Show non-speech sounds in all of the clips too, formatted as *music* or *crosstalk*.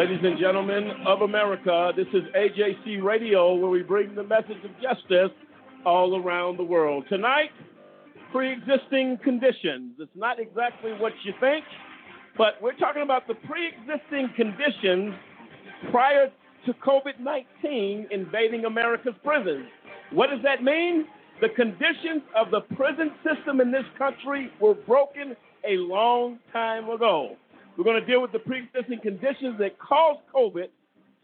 Ladies and gentlemen of America, this is AJC Radio where we bring the message of justice all around the world. Tonight, pre existing conditions. It's not exactly what you think, but we're talking about the pre existing conditions prior to COVID 19 invading America's prisons. What does that mean? The conditions of the prison system in this country were broken a long time ago. We're going to deal with the pre-existing conditions that caused COVID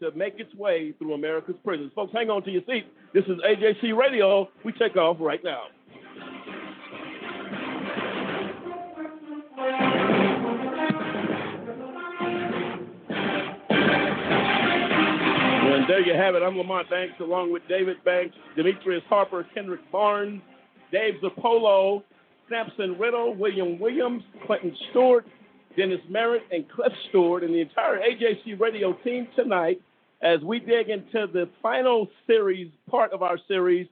to make its way through America's prisons. Folks, hang on to your seats. This is AJC Radio. We take off right now. And there you have it. I'm Lamont Banks along with David Banks, Demetrius Harper, Kendrick Barnes, Dave Zappolo, Sampson Riddle, William Williams, Clinton Stewart, Dennis Merritt, and Cliff Stewart, and the entire AJC radio team tonight as we dig into the final series, part of our series,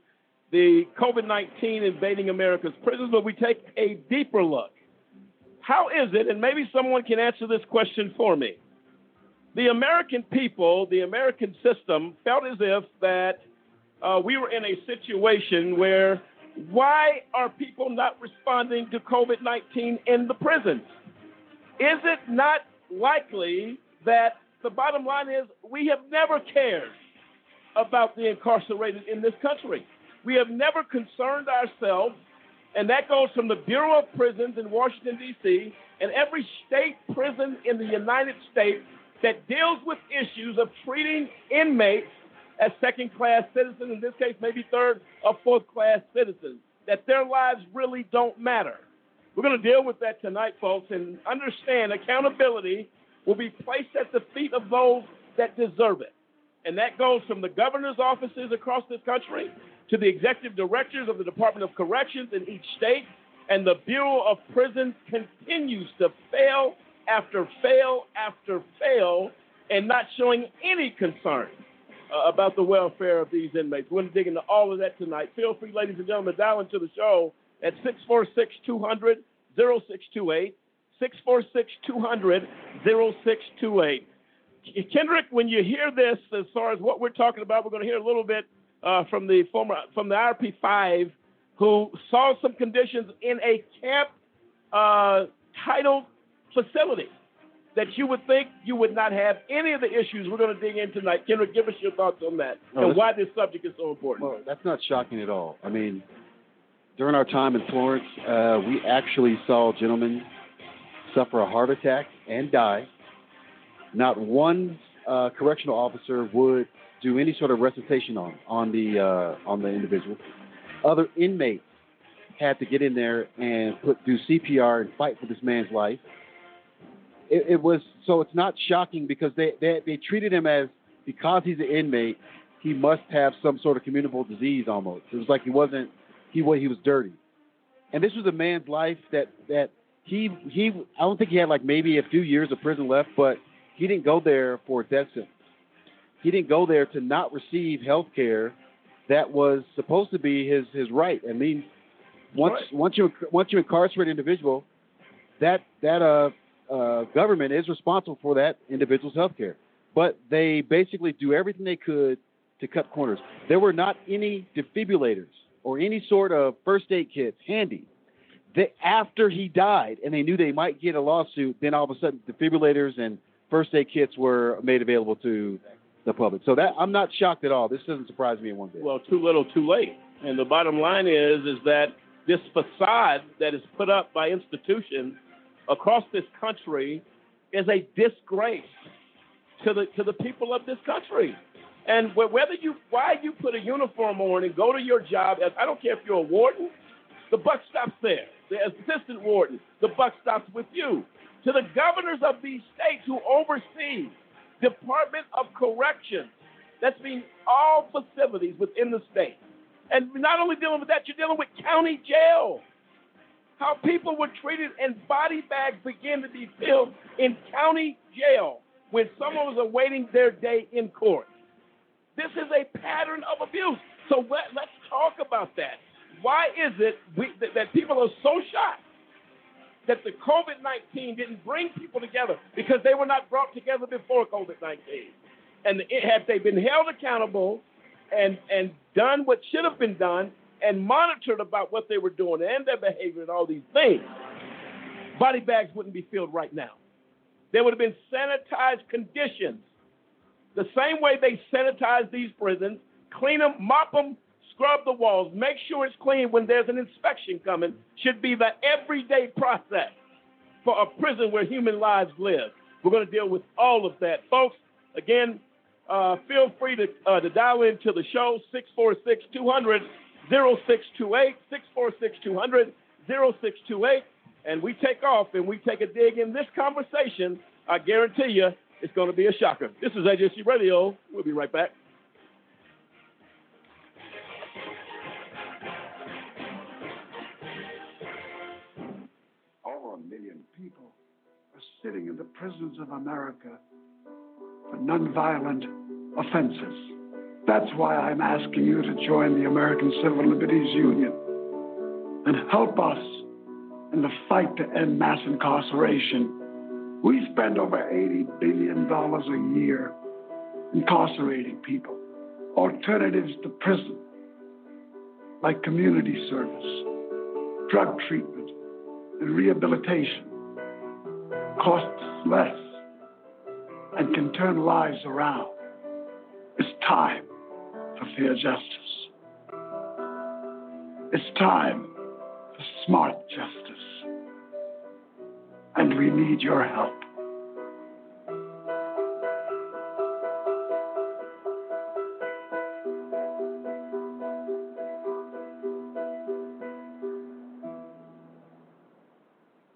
the COVID 19 invading America's prisons, where we take a deeper look. How is it, and maybe someone can answer this question for me? The American people, the American system, felt as if that uh, we were in a situation where why are people not responding to COVID 19 in the prisons? Is it not likely that the bottom line is we have never cared about the incarcerated in this country? We have never concerned ourselves, and that goes from the Bureau of Prisons in Washington, D.C., and every state prison in the United States that deals with issues of treating inmates as second class citizens, in this case, maybe third or fourth class citizens, that their lives really don't matter. We're going to deal with that tonight, folks, and understand accountability will be placed at the feet of those that deserve it. And that goes from the governor's offices across this country to the executive directors of the Department of Corrections in each state. And the Bureau of Prisons continues to fail after fail after fail and not showing any concern uh, about the welfare of these inmates. We're going to dig into all of that tonight. Feel free, ladies and gentlemen, to dial into the show at 646 200 0628. 646 200 0628. Kendrick, when you hear this, as far as what we're talking about, we're going to hear a little bit uh, from the former from the IRP5, who saw some conditions in a camp uh, titled facility that you would think you would not have any of the issues we're going to dig in tonight. Kendrick, give us your thoughts on that no, and why this subject is so important. Well, that's not shocking at all. I mean, during our time in Florence, uh, we actually saw gentlemen suffer a heart attack and die. Not one uh, correctional officer would do any sort of resuscitation on on the uh, on the individual. Other inmates had to get in there and put do CPR and fight for this man's life. It, it was so it's not shocking because they, they they treated him as because he's an inmate, he must have some sort of communicable disease almost. It was like he wasn't he he was dirty. And this was a man's life that that he he I don't think he had like maybe a few years of prison left, but he didn't go there for a death sentence. He didn't go there to not receive health care that was supposed to be his his right. I mean, once right. once you once you incarcerate an individual, that that uh, uh, government is responsible for that individual's health care. But they basically do everything they could to cut corners. There were not any defibrillators or any sort of first aid kits handy. That after he died and they knew they might get a lawsuit, then all of a sudden defibrillators and first aid kits were made available to the public. So that I'm not shocked at all. This doesn't surprise me in one bit. Well, too little, too late. And the bottom line is is that this facade that is put up by institutions across this country is a disgrace to the to the people of this country. And whether you, why you put a uniform on and go to your job, as I don't care if you're a warden, the buck stops there. The assistant warden, the buck stops with you. To the governors of these states who oversee Department of Corrections, that's means all facilities within the state. And not only dealing with that, you're dealing with county jail. How people were treated and body bags began to be filled in county jail when someone was awaiting their day in court. This is a pattern of abuse. So let, us talk about that. Why is it we, that, that people are so shocked that the COVID 19 didn't bring people together because they were not brought together before COVID 19. And it, had they been held accountable and, and done what should have been done and monitored about what they were doing and their behavior and all these things, body bags wouldn't be filled right now. There would have been sanitized conditions. The same way they sanitize these prisons, clean them, mop them, scrub the walls, make sure it's clean when there's an inspection coming, should be the everyday process for a prison where human lives live. We're going to deal with all of that. Folks, again, uh, feel free to, uh, to dial into the show 646 200 0628, 646 200 0628, and we take off and we take a dig in this conversation. I guarantee you it's going to be a shocker. This is AJC Radio. We'll be right back. Over a million people are sitting in the prisons of America for nonviolent offenses. That's why I'm asking you to join the American Civil Liberties Union and help us in the fight to end mass incarceration. We spend over $80 billion a year incarcerating people. Alternatives to prison, like community service, drug treatment, and rehabilitation, costs less and can turn lives around. It's time for fair justice. It's time for smart justice. And we need your help.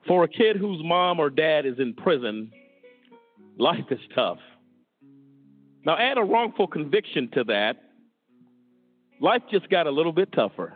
For a kid whose mom or dad is in prison, life is tough. Now, add a wrongful conviction to that, life just got a little bit tougher.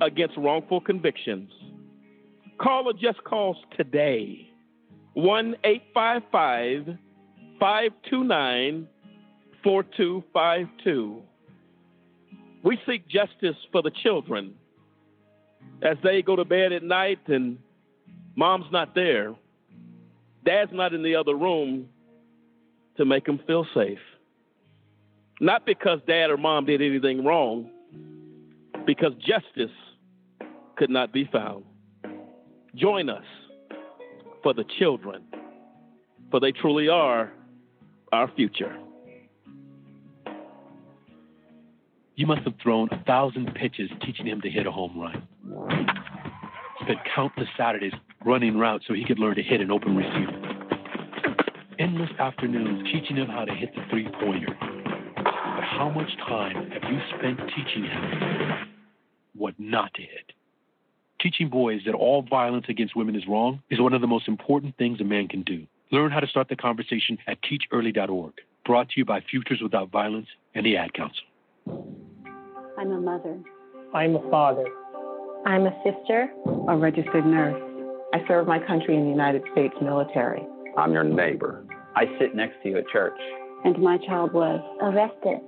against wrongful convictions. Call a Just Cause today. 1 855 529 4252. We seek justice for the children as they go to bed at night and mom's not there, dad's not in the other room to make them feel safe. Not because dad or mom did anything wrong, because justice could not be found. Join us for the children, for they truly are our future. You must have thrown a thousand pitches teaching him to hit a home run. Spent countless Saturdays running routes so he could learn to hit an open receiver. Endless afternoons teaching him how to hit the three pointer But how much time have you spent teaching him what not to hit? Teaching boys that all violence against women is wrong is one of the most important things a man can do. Learn how to start the conversation at teachearly.org. Brought to you by Futures Without Violence and the Ad Council. I'm a mother. I'm a father. I'm a sister. A registered nurse. I serve my country in the United States military. I'm your neighbor. I sit next to you at church. And my child was arrested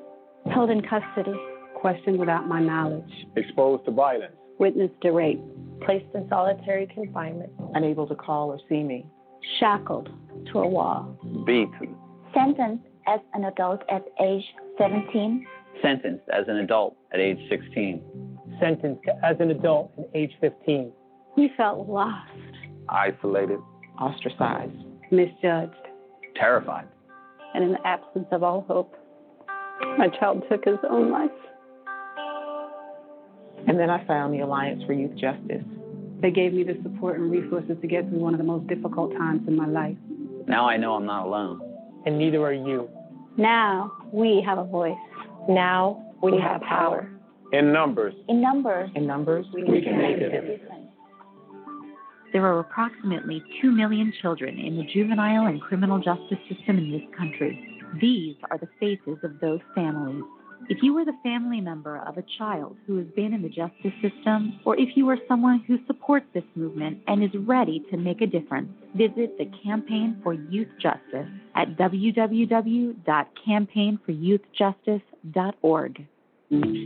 held in custody, questioned without my knowledge, exposed to violence, witnessed to rape, placed in solitary confinement, unable to call or see me, shackled to a wall, beaten, sentenced as an adult at age 17, sentenced as an adult at age 16, sentenced as an adult at age 15. We felt lost, isolated, ostracized, misjudged, terrified, and in the absence of all hope. My child took his own life. And then I found the Alliance for Youth Justice. They gave me the support and resources to get through one of the most difficult times in my life. Now I know I'm not alone. And neither are you. Now we have a voice. Now we, we have, have power. power. In numbers. In numbers. In numbers, we, we can make it. There are approximately 2 million children in the juvenile and criminal justice system in this country. These are the faces of those families. If you are the family member of a child who has been in the justice system, or if you are someone who supports this movement and is ready to make a difference, visit the Campaign for Youth Justice at www.campaignforyouthjustice.org.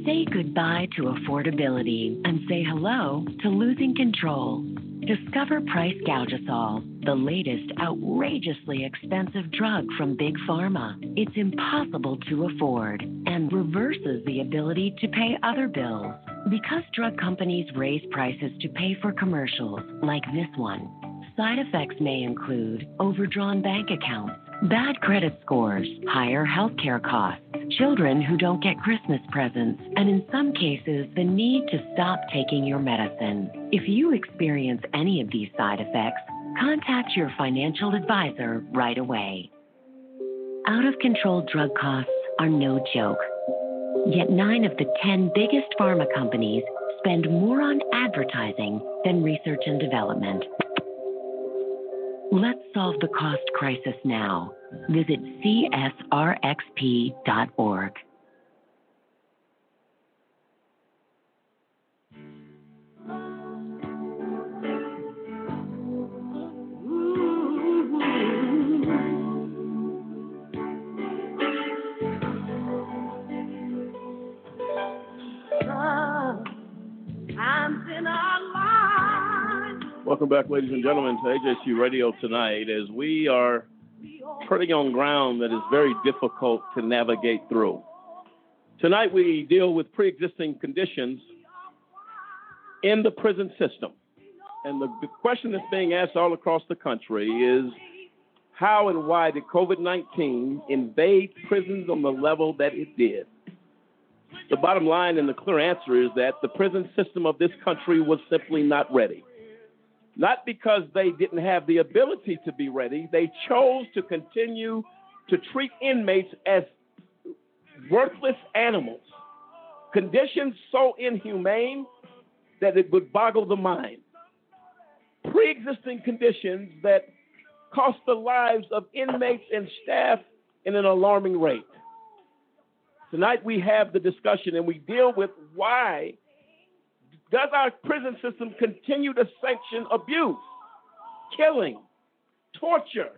Say goodbye to affordability and say hello to losing control. Discover Price Gougasol, the latest outrageously expensive drug from Big Pharma. It's impossible to afford and reverses the ability to pay other bills. Because drug companies raise prices to pay for commercials like this one, side effects may include overdrawn bank accounts Bad credit scores, higher healthcare costs, children who don't get Christmas presents, and in some cases, the need to stop taking your medicine. If you experience any of these side effects, contact your financial advisor right away. Out of control drug costs are no joke. Yet nine of the 10 biggest pharma companies spend more on advertising than research and development. Let's solve the cost crisis now. Visit csrxp.org. Welcome back, ladies and gentlemen, to AJC Radio tonight as we are treading on ground that is very difficult to navigate through. Tonight, we deal with pre existing conditions in the prison system. And the, question that's being asked all across the country is how and why did COVID 19 invade prisons on the level that it did? The bottom line and the clear answer is that the prison system of this country was simply not ready. Not because they didn't have the ability to be ready, they chose to continue to treat inmates as worthless animals. Conditions so inhumane that it would boggle the mind. Pre existing conditions that cost the lives of inmates and staff in an alarming rate. Tonight we have the discussion and we deal with why does our prison system continue to sanction abuse, killing, torture,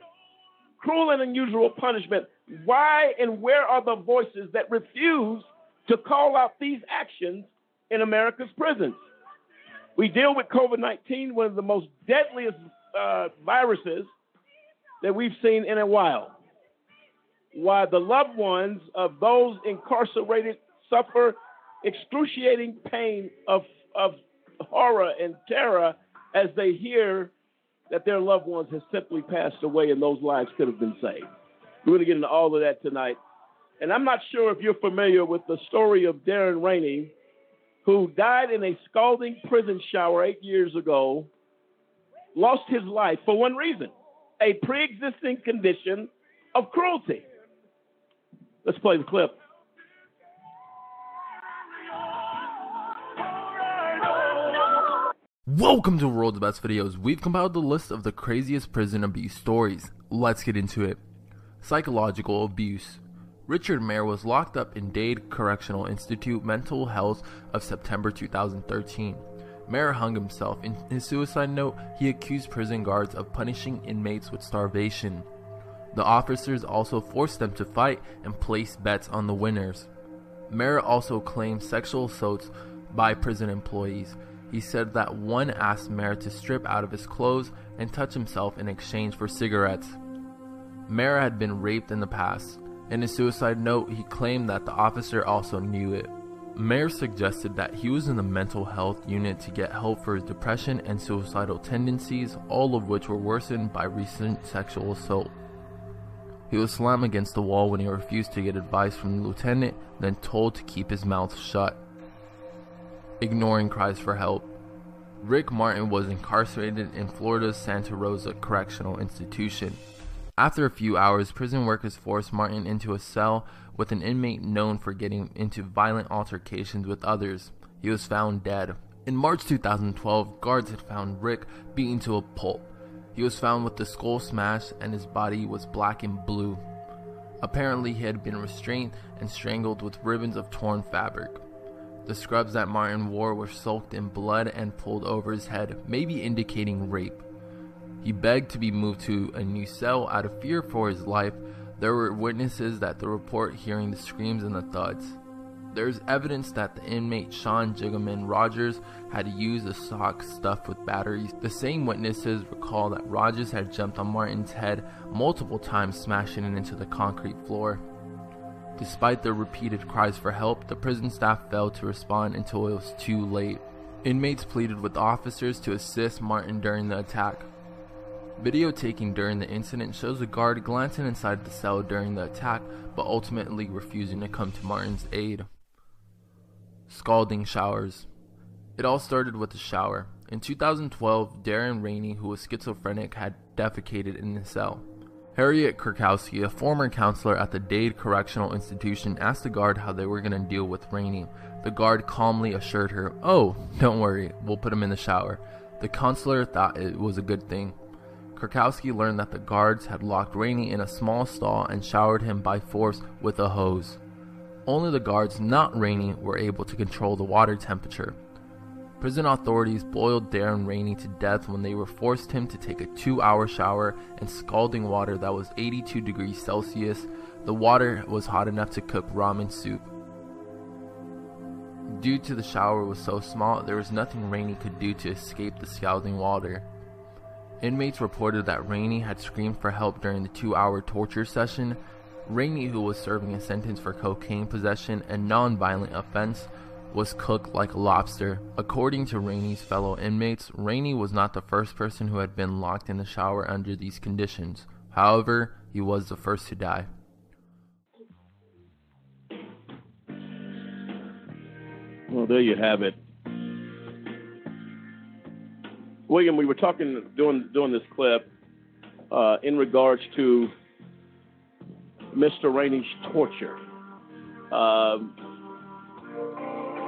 cruel and unusual punishment? Why and where are the voices that refuse to call out these actions in America's prisons? We deal with COVID 19, one of the most deadliest uh, viruses that we've seen in a while. Why the loved ones of those incarcerated suffer excruciating pain of of horror and terror as they hear that their loved ones have simply passed away and those lives could have been saved. We're going to get into all of that tonight. And I'm not sure if you're familiar with the story of Darren Rainey, who died in a scalding prison shower eight years ago, lost his life for one reason a pre existing condition of cruelty. Let's play the clip. Welcome to World's Best Videos. We've compiled the list of the craziest prison abuse stories. Let's get into it. Psychological abuse. Richard Mair was locked up in Dade Correctional Institute Mental Health of September 2013. Mair hung himself. In his suicide note, he accused prison guards of punishing inmates with starvation. The officers also forced them to fight and place bets on the winners. Mair also claimed sexual assaults by prison employees. He said that one asked Mair to strip out of his clothes and touch himself in exchange for cigarettes. Mair had been raped in the past. In his suicide note, he claimed that the officer also knew it. Mair suggested that he was in the mental health unit to get help for his depression and suicidal tendencies, all of which were worsened by recent sexual assault. He was slammed against the wall when he refused to get advice from the lieutenant, then told to keep his mouth shut ignoring cries for help. Rick Martin was incarcerated in Florida's Santa Rosa Correctional Institution. After a few hours, prison workers forced Martin into a cell with an inmate known for getting into violent altercations with others. He was found dead. In March 2012, guards had found Rick beaten to a pulp. He was found with the skull smashed and his body was black and blue. Apparently, he had been restrained and strangled with ribbons of torn fabric. The scrubs that Martin wore were soaked in blood and pulled over his head, maybe indicating rape. He begged to be moved to a new cell out of fear for his life. There were witnesses that the report hearing the screams and the thuds. There's evidence that the inmate Sean Jiggleman Rogers had used a sock stuffed with batteries. The same witnesses recall that Rogers had jumped on Martin's head multiple times, smashing it into the concrete floor. Despite their repeated cries for help, the prison staff failed to respond until it was too late. Inmates pleaded with officers to assist Martin during the attack. Video taken during the incident shows a guard glancing inside the cell during the attack, but ultimately refusing to come to Martin's aid. Scalding showers. It all started with a shower. In 2012, Darren Rainey, who was schizophrenic, had defecated in his cell. Harriet Krzykowski, a former counselor at the Dade Correctional Institution, asked the guard how they were going to deal with Rainey. The guard calmly assured her, Oh, don't worry, we'll put him in the shower. The counselor thought it was a good thing. Krzykowski learned that the guards had locked Rainey in a small stall and showered him by force with a hose. Only the guards, not Rainey, were able to control the water temperature. Prison authorities boiled Darren Rainey to death when they were forced him to take a two hour shower in scalding water that was 82 degrees Celsius. The water was hot enough to cook ramen soup. Due to the shower was so small, there was nothing Rainey could do to escape the scalding water. Inmates reported that Rainey had screamed for help during the two hour torture session. Rainey, who was serving a sentence for cocaine possession and non violent offense, was cooked like a lobster. According to Rainey's fellow inmates, Rainey was not the first person who had been locked in the shower under these conditions. However, he was the first to die. Well, there you have it. William, we were talking doing doing this clip uh, in regards to Mr. Rainey's torture. Um,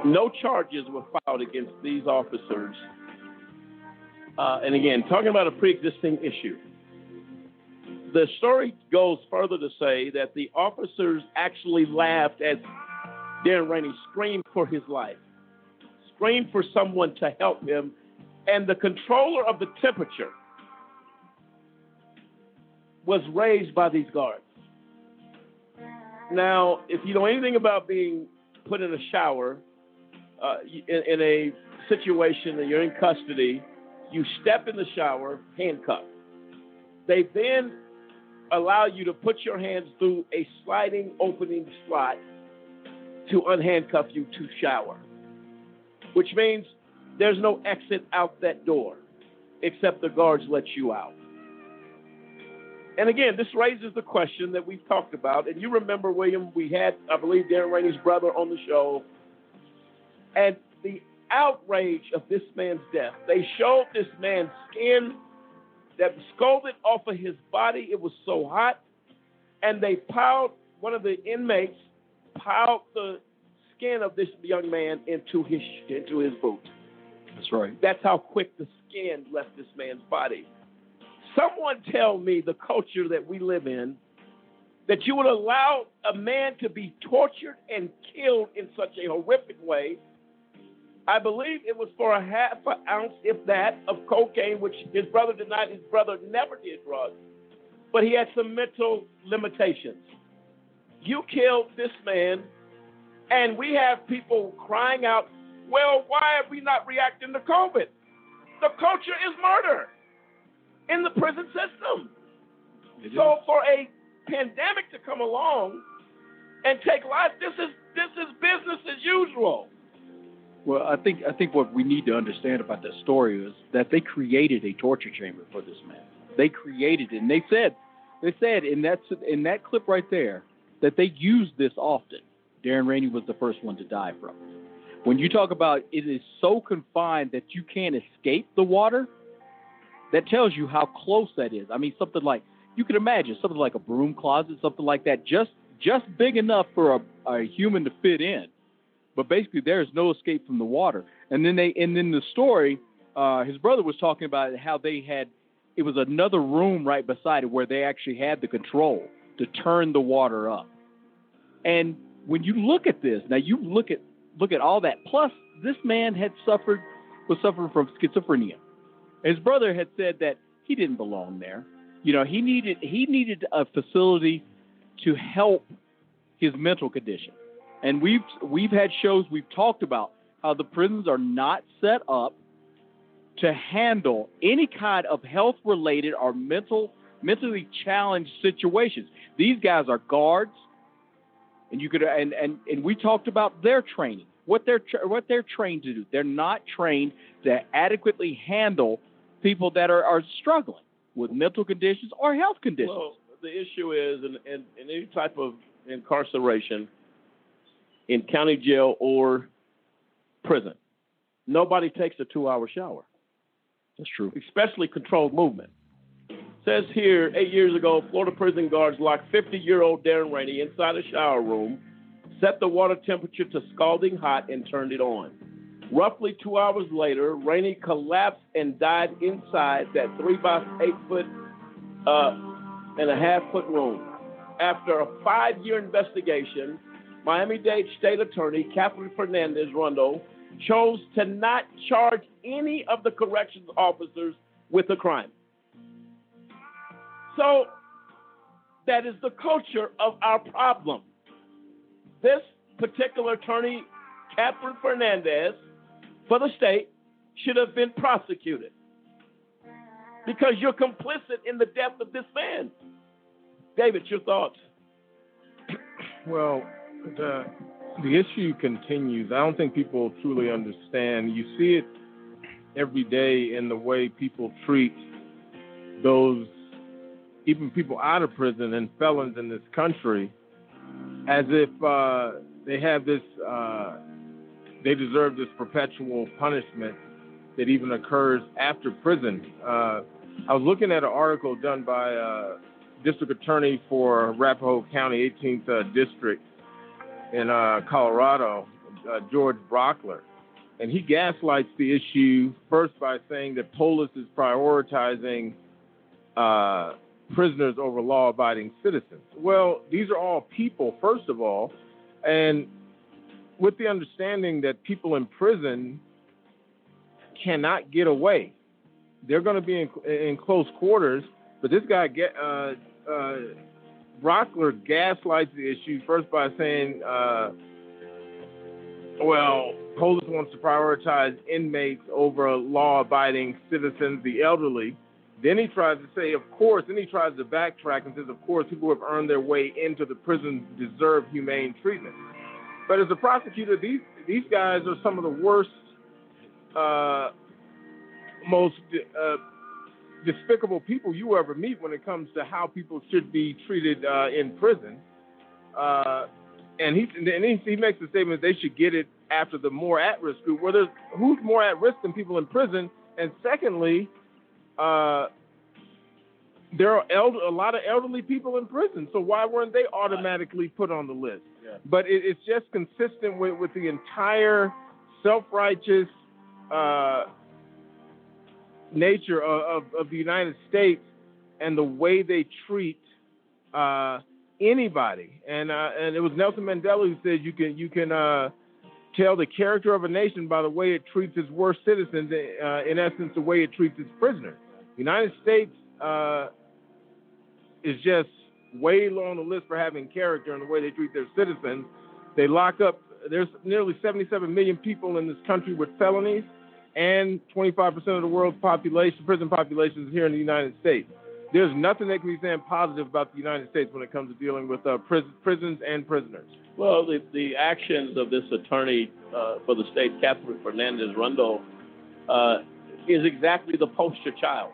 no charges were filed against these officers. Uh, and again, talking about a pre-existing issue. The story goes further to say that the officers actually laughed as Darren Rainey screamed for his life, screamed for someone to help him, and the controller of the temperature was raised by these guards. Now, if you know anything about being put in a shower uh, in, in a situation that you're in custody, you step in the shower handcuffed. They then allow you to put your hands through a sliding opening slot to unhandcuff you to shower, which means there's no exit out that door except the guards let you out. And again, this raises the question that we've talked about. And you remember, William, we had, I believe, Darren Rainey's brother on the show. And the outrage of this man's death, they showed this man's skin that scalded off of his body. It was so hot. And they piled, one of the inmates piled the skin of this young man into his, into his boot. That's right. That's how quick the skin left this man's body. Someone tell me the culture that we live in that you would allow a man to be tortured and killed in such a horrific way. I believe it was for a half an ounce, if that, of cocaine, which his brother denied. His brother never did drugs, but he had some mental limitations. You killed this man, and we have people crying out, well, why are we not reacting to COVID? The culture is murder in the prison system. So for a pandemic to come along and take life, this is this is business as usual. Well, I think I think what we need to understand about that story is that they created a torture chamber for this man. They created it, and they said they said in that in that clip right there that they used this often. Darren Rainey was the first one to die from. When you talk about it is so confined that you can't escape the water, that tells you how close that is. I mean, something like you can imagine something like a broom closet, something like that, just just big enough for a, a human to fit in. But basically, there is no escape from the water. And then they and then the story, uh, his brother was talking about how they had it was another room right beside it where they actually had the control to turn the water up. And when you look at this, now you look at look at all that. Plus, this man had suffered was suffering from schizophrenia. His brother had said that he didn't belong there. You know, he needed he needed a facility to help his mental condition. And we've we've had shows we've talked about how the prisons are not set up to handle any kind of health related or mental mentally challenged situations. These guys are guards and you could and and, and we talked about their training. What they're what they're trained to do. They're not trained to adequately handle people that are, are struggling with mental conditions or health conditions. Well, the issue is in, in, in any type of incarceration, in county jail or prison, nobody takes a two-hour shower. That's true. Especially controlled movement. Says here, eight years ago, Florida prison guards locked 50-year-old Darren Rainey inside a shower room, set the water temperature to scalding hot, and turned it on. Roughly two hours later, Rainey collapsed and died inside that three by eight foot uh, and a half foot room. After a five year investigation, Miami Dade State Attorney Katherine Fernandez Rundle chose to not charge any of the corrections officers with a crime. So that is the culture of our problem. This particular attorney, Catherine Fernandez, for the state, should have been prosecuted because you're complicit in the death of this man. David, your thoughts? Well, the the issue continues. I don't think people truly understand. You see it every day in the way people treat those even people out of prison and felons in this country as if uh, they have this uh, they deserve this perpetual punishment that even occurs after prison. Uh, I was looking at an article done by uh, District Attorney for Arapahoe County, 18th uh, District in uh, Colorado, uh, George Brauchler, and he gaslights the issue first by saying that Polis is prioritizing uh, prisoners over law-abiding citizens. Well, these are all people, first of all, and with the understanding that people in prison cannot get away. They're going to be in, in close quarters, but this guy, uh, uh, Brauchler, gaslights the issue first by saying, uh, well, Polis wants to prioritize inmates over law abiding citizens, the elderly. Then he tries to say, of course, then he tries to backtrack and says, of course, people who have earned their way into the prison deserve humane treatment. But as a prosecutor, these these guys are some of the worst, uh, most uh, despicable people you ever meet when it comes to how people should be treated uh, in prison. Uh, and he and he, he makes the statement they should get it after the more at-risk group. Well, there's who's more at risk than people in prison, and secondly, uh, there are elder, a lot of elderly people in prison. So why weren't they automatically put on the list? Yeah. But it, it's just consistent with, with the entire self-righteous uh, nature of, of, of, the United States and the way they treat uh, anybody. And uh, and it was Nelson Mandela who said you can you can uh, tell the character of a nation by the way it treats its worst citizens. Uh, in essence, the way it treats its prisoners. The United States uh, is just way low on the list for having character in the way they treat their citizens. They lock up. There's nearly 77 million people in this country with felonies, and 25% of the world's population, prison population, is here in the United States. There's nothing that can be said positive about the United States when it comes to dealing with uh, pris- prisons and prisoners. Well, the, the actions of this attorney uh, for the state, Katherine Fernandez Rundle, uh, is exactly the poster child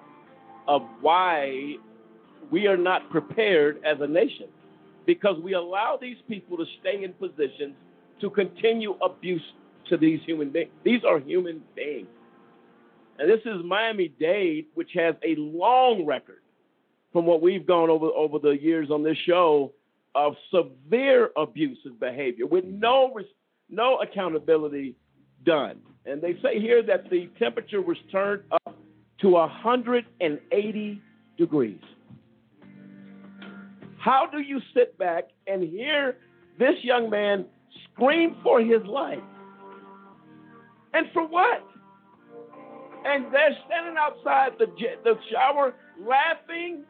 of why we are not prepared as a nation because we allow these people to stay in positions to continue abuse to these human beings. These are human beings. And this is Miami Dade, which has a long record from what we've gone over over the years on this show of severe abusive behavior with no no accountability done. And they say here that the temperature was turned up to 180 degrees. How do you sit back and hear this young man scream for his life? And for what? And they're standing outside the, the shower laughing.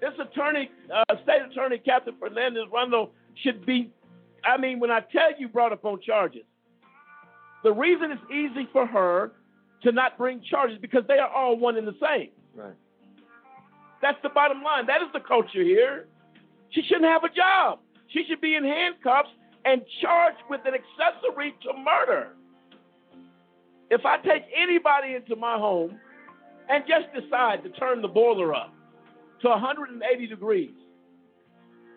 This attorney, uh, state attorney Katherine Fernandez Rundle, should be, I mean, when I tell you, brought up on charges. The reason it's easy for her to not bring charges because they are all one and the same. Right. That's the bottom line. That is the culture here. She shouldn't have a job. She should be in handcuffs and charged with an accessory to murder. If I take anybody into my home and just decide to turn the boiler up to 180 degrees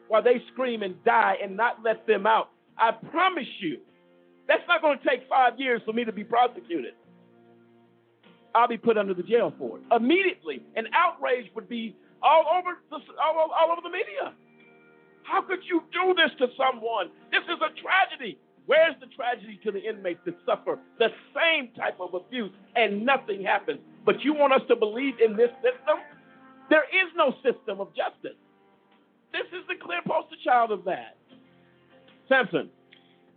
while they scream and die and not let them out, I promise you, that's not going to take five years for me to be prosecuted. I'll be put under the jail for it immediately. An outrage would be all over the all, all over the media. How could you do this to someone? This is a tragedy. Where's the tragedy to the inmates that suffer the same type of abuse and nothing happens? But you want us to believe in this system? There is no system of justice. This is the clear poster child of that. Samson.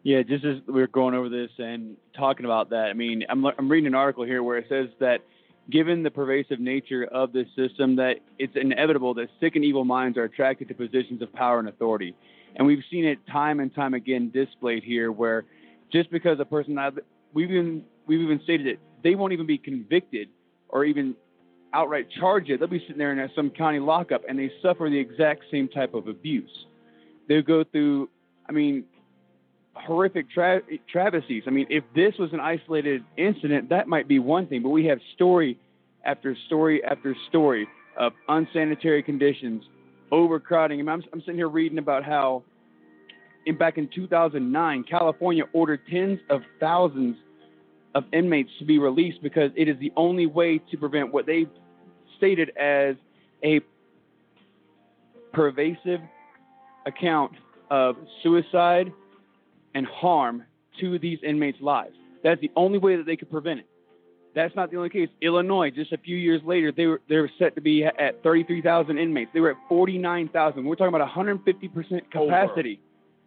Yeah, just as we are going over this and talking about that, I mean, I'm, I'm reading an article here where it says that given the pervasive nature of this system, that it's inevitable that sick and evil minds are attracted to positions of power and authority. And we've seen it time and time again displayed here, where just because a person, we've even we've even stated it, they won't even be convicted or even outright charged They'll be sitting there in some county lockup and they suffer the exact same type of abuse. They'll go through, I mean, horrific tra- travesties. I mean, if this was an isolated incident, that might be one thing, but we have story after story after story of unsanitary conditions, overcrowding. I mean, I'm, I'm sitting here reading about how, in back in 2009, California ordered tens of thousands of inmates to be released because it is the only way to prevent what they stated as a pervasive account of suicide and harm to these inmates' lives. That's the only way that they could prevent it. That's not the only case. Illinois, just a few years later, they were they were set to be at 33,000 inmates. They were at 49,000. We're talking about 150 percent capacity.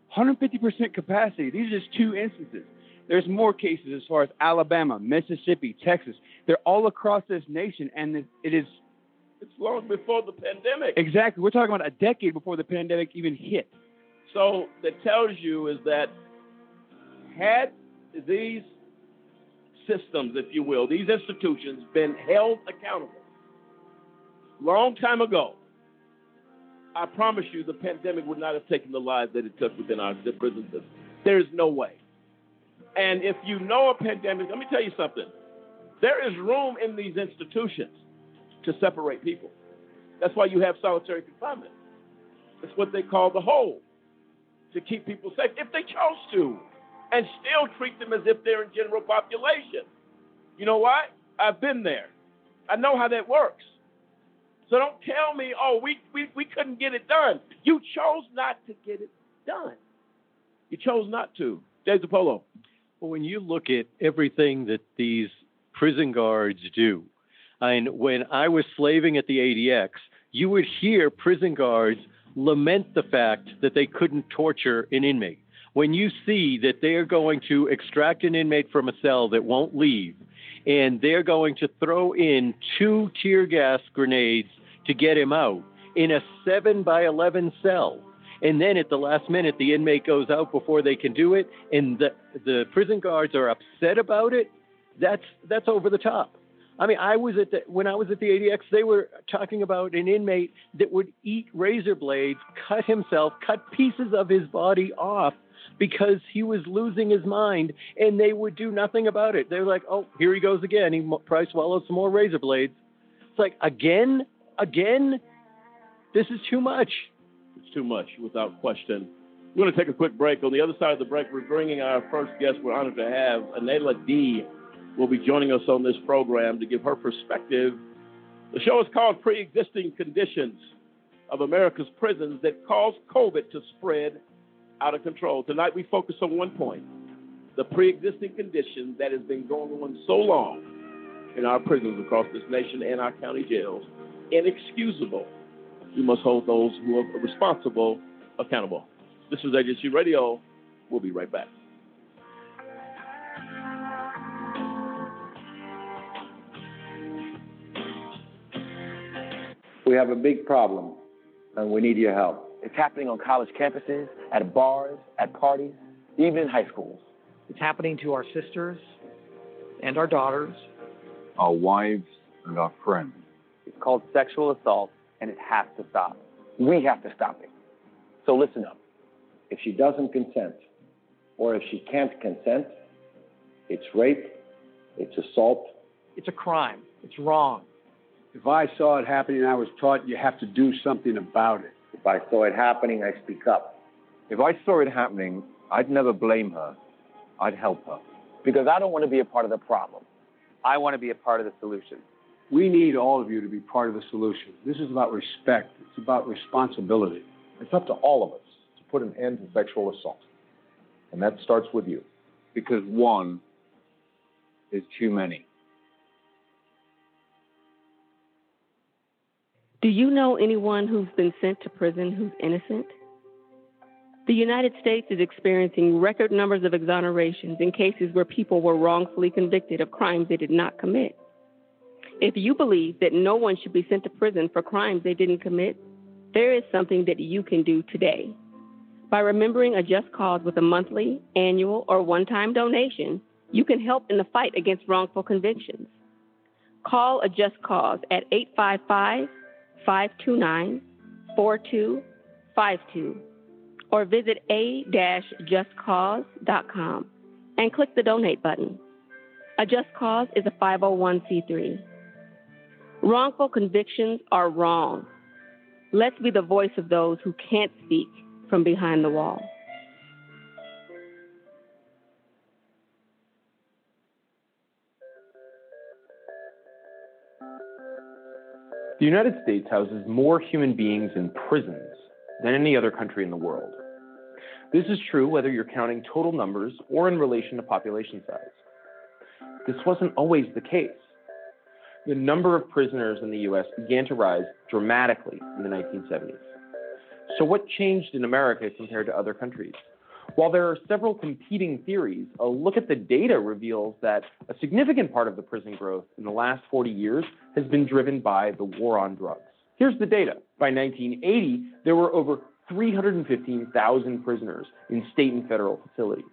150 percent capacity. These are just two instances. There's more cases as far as Alabama, Mississippi, Texas. They're all across this nation, and it is. It's long before the pandemic. Exactly. We're talking about a decade before the pandemic even hit. So that tells you is that had these systems, if you will, these institutions been held accountable long time ago, I promise you the pandemic would not have taken the lives that it took within our prison system. There is no way. And if you know a pandemic, let me tell you something. There is room in these institutions to separate people. That's why you have solitary confinement. It's what they call the hole to keep people safe if they chose to and still treat them as if they're in general population. You know why? I've been there. I know how that works. So don't tell me, oh, we, we, we couldn't get it done. You chose not to get it done. You chose not to. Dave Zappolo. Well, when you look at everything that these prison guards do, and when I was slaving at the ADX, you would hear prison guards lament the fact that they couldn't torture an inmate when you see that they are going to extract an inmate from a cell that won't leave, and they're going to throw in two tear gas grenades to get him out in a 7 by 11 cell. And then at the last minute, the inmate goes out before they can do it, and the, the prison guards are upset about it. That's that's over the top. I mean, I was at the, when I was at the ADX, they were talking about an inmate that would eat razor blades, cut himself, cut pieces of his body off because he was losing his mind and they would do nothing about it. They're like, oh, here he goes again. He probably swallowed some more razor blades. It's like, again? Again? This is too much. It's too much, without question. We're going to take a quick break. On the other side of the break, we're bringing our first guest. We're honored to have Anela D. will be joining us on this program to give her perspective. The show is called Pre Existing Conditions of America's Prisons That Cause COVID to Spread out of control. Tonight we focus on one point the pre-existing condition that has been going on so long in our prisons across this nation and our county jails inexcusable. We must hold those who are responsible accountable. This is AJC Radio. We'll be right back. We have a big problem, and we need your help. It's happening on college campuses, at bars, at parties, even in high schools. It's happening to our sisters and our daughters, our wives and our friends. It's called sexual assault, and it has to stop. We have to stop it. So listen up. If she doesn't consent, or if she can't consent, it's rape, it's assault. It's a crime. It's wrong. If I saw it happening, I was taught you have to do something about it. If I saw it happening, I speak up. If I saw it happening, I'd never blame her. I'd help her. Because I don't want to be a part of the problem. I want to be a part of the solution. We need all of you to be part of the solution. This is about respect. It's about responsibility. It's up to all of us to put an end to sexual assault. And that starts with you. Because one is too many. Do you know anyone who's been sent to prison who's innocent? The United States is experiencing record numbers of exonerations in cases where people were wrongfully convicted of crimes they did not commit. If you believe that no one should be sent to prison for crimes they didn't commit, there is something that you can do today. By remembering a just cause with a monthly, annual, or one time donation, you can help in the fight against wrongful convictions. Call a just cause at 855 529 4252 or visit a-justcause.com and click the donate button. A Just Cause is a 501c3. Wrongful convictions are wrong. Let's be the voice of those who can't speak from behind the wall. The United States houses more human beings in prisons than any other country in the world. This is true whether you're counting total numbers or in relation to population size. This wasn't always the case. The number of prisoners in the US began to rise dramatically in the 1970s. So, what changed in America compared to other countries? While there are several competing theories, a look at the data reveals that a significant part of the prison growth in the last 40 years has been driven by the war on drugs. Here's the data. By 1980, there were over 315,000 prisoners in state and federal facilities.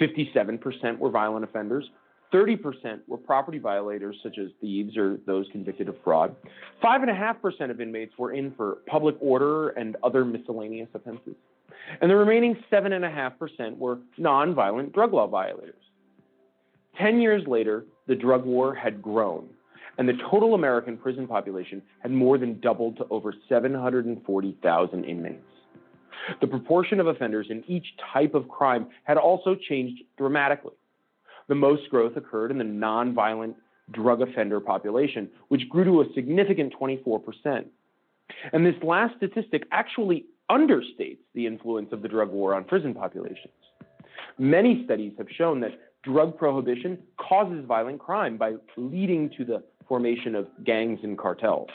57% were violent offenders, 30% were property violators, such as thieves or those convicted of fraud. 5.5% of inmates were in for public order and other miscellaneous offenses. And the remaining 7.5% were nonviolent drug law violators. Ten years later, the drug war had grown, and the total American prison population had more than doubled to over 740,000 inmates. The proportion of offenders in each type of crime had also changed dramatically. The most growth occurred in the nonviolent drug offender population, which grew to a significant 24%. And this last statistic actually understates the influence of the drug war on prison populations. Many studies have shown that drug prohibition causes violent crime by leading to the formation of gangs and cartels.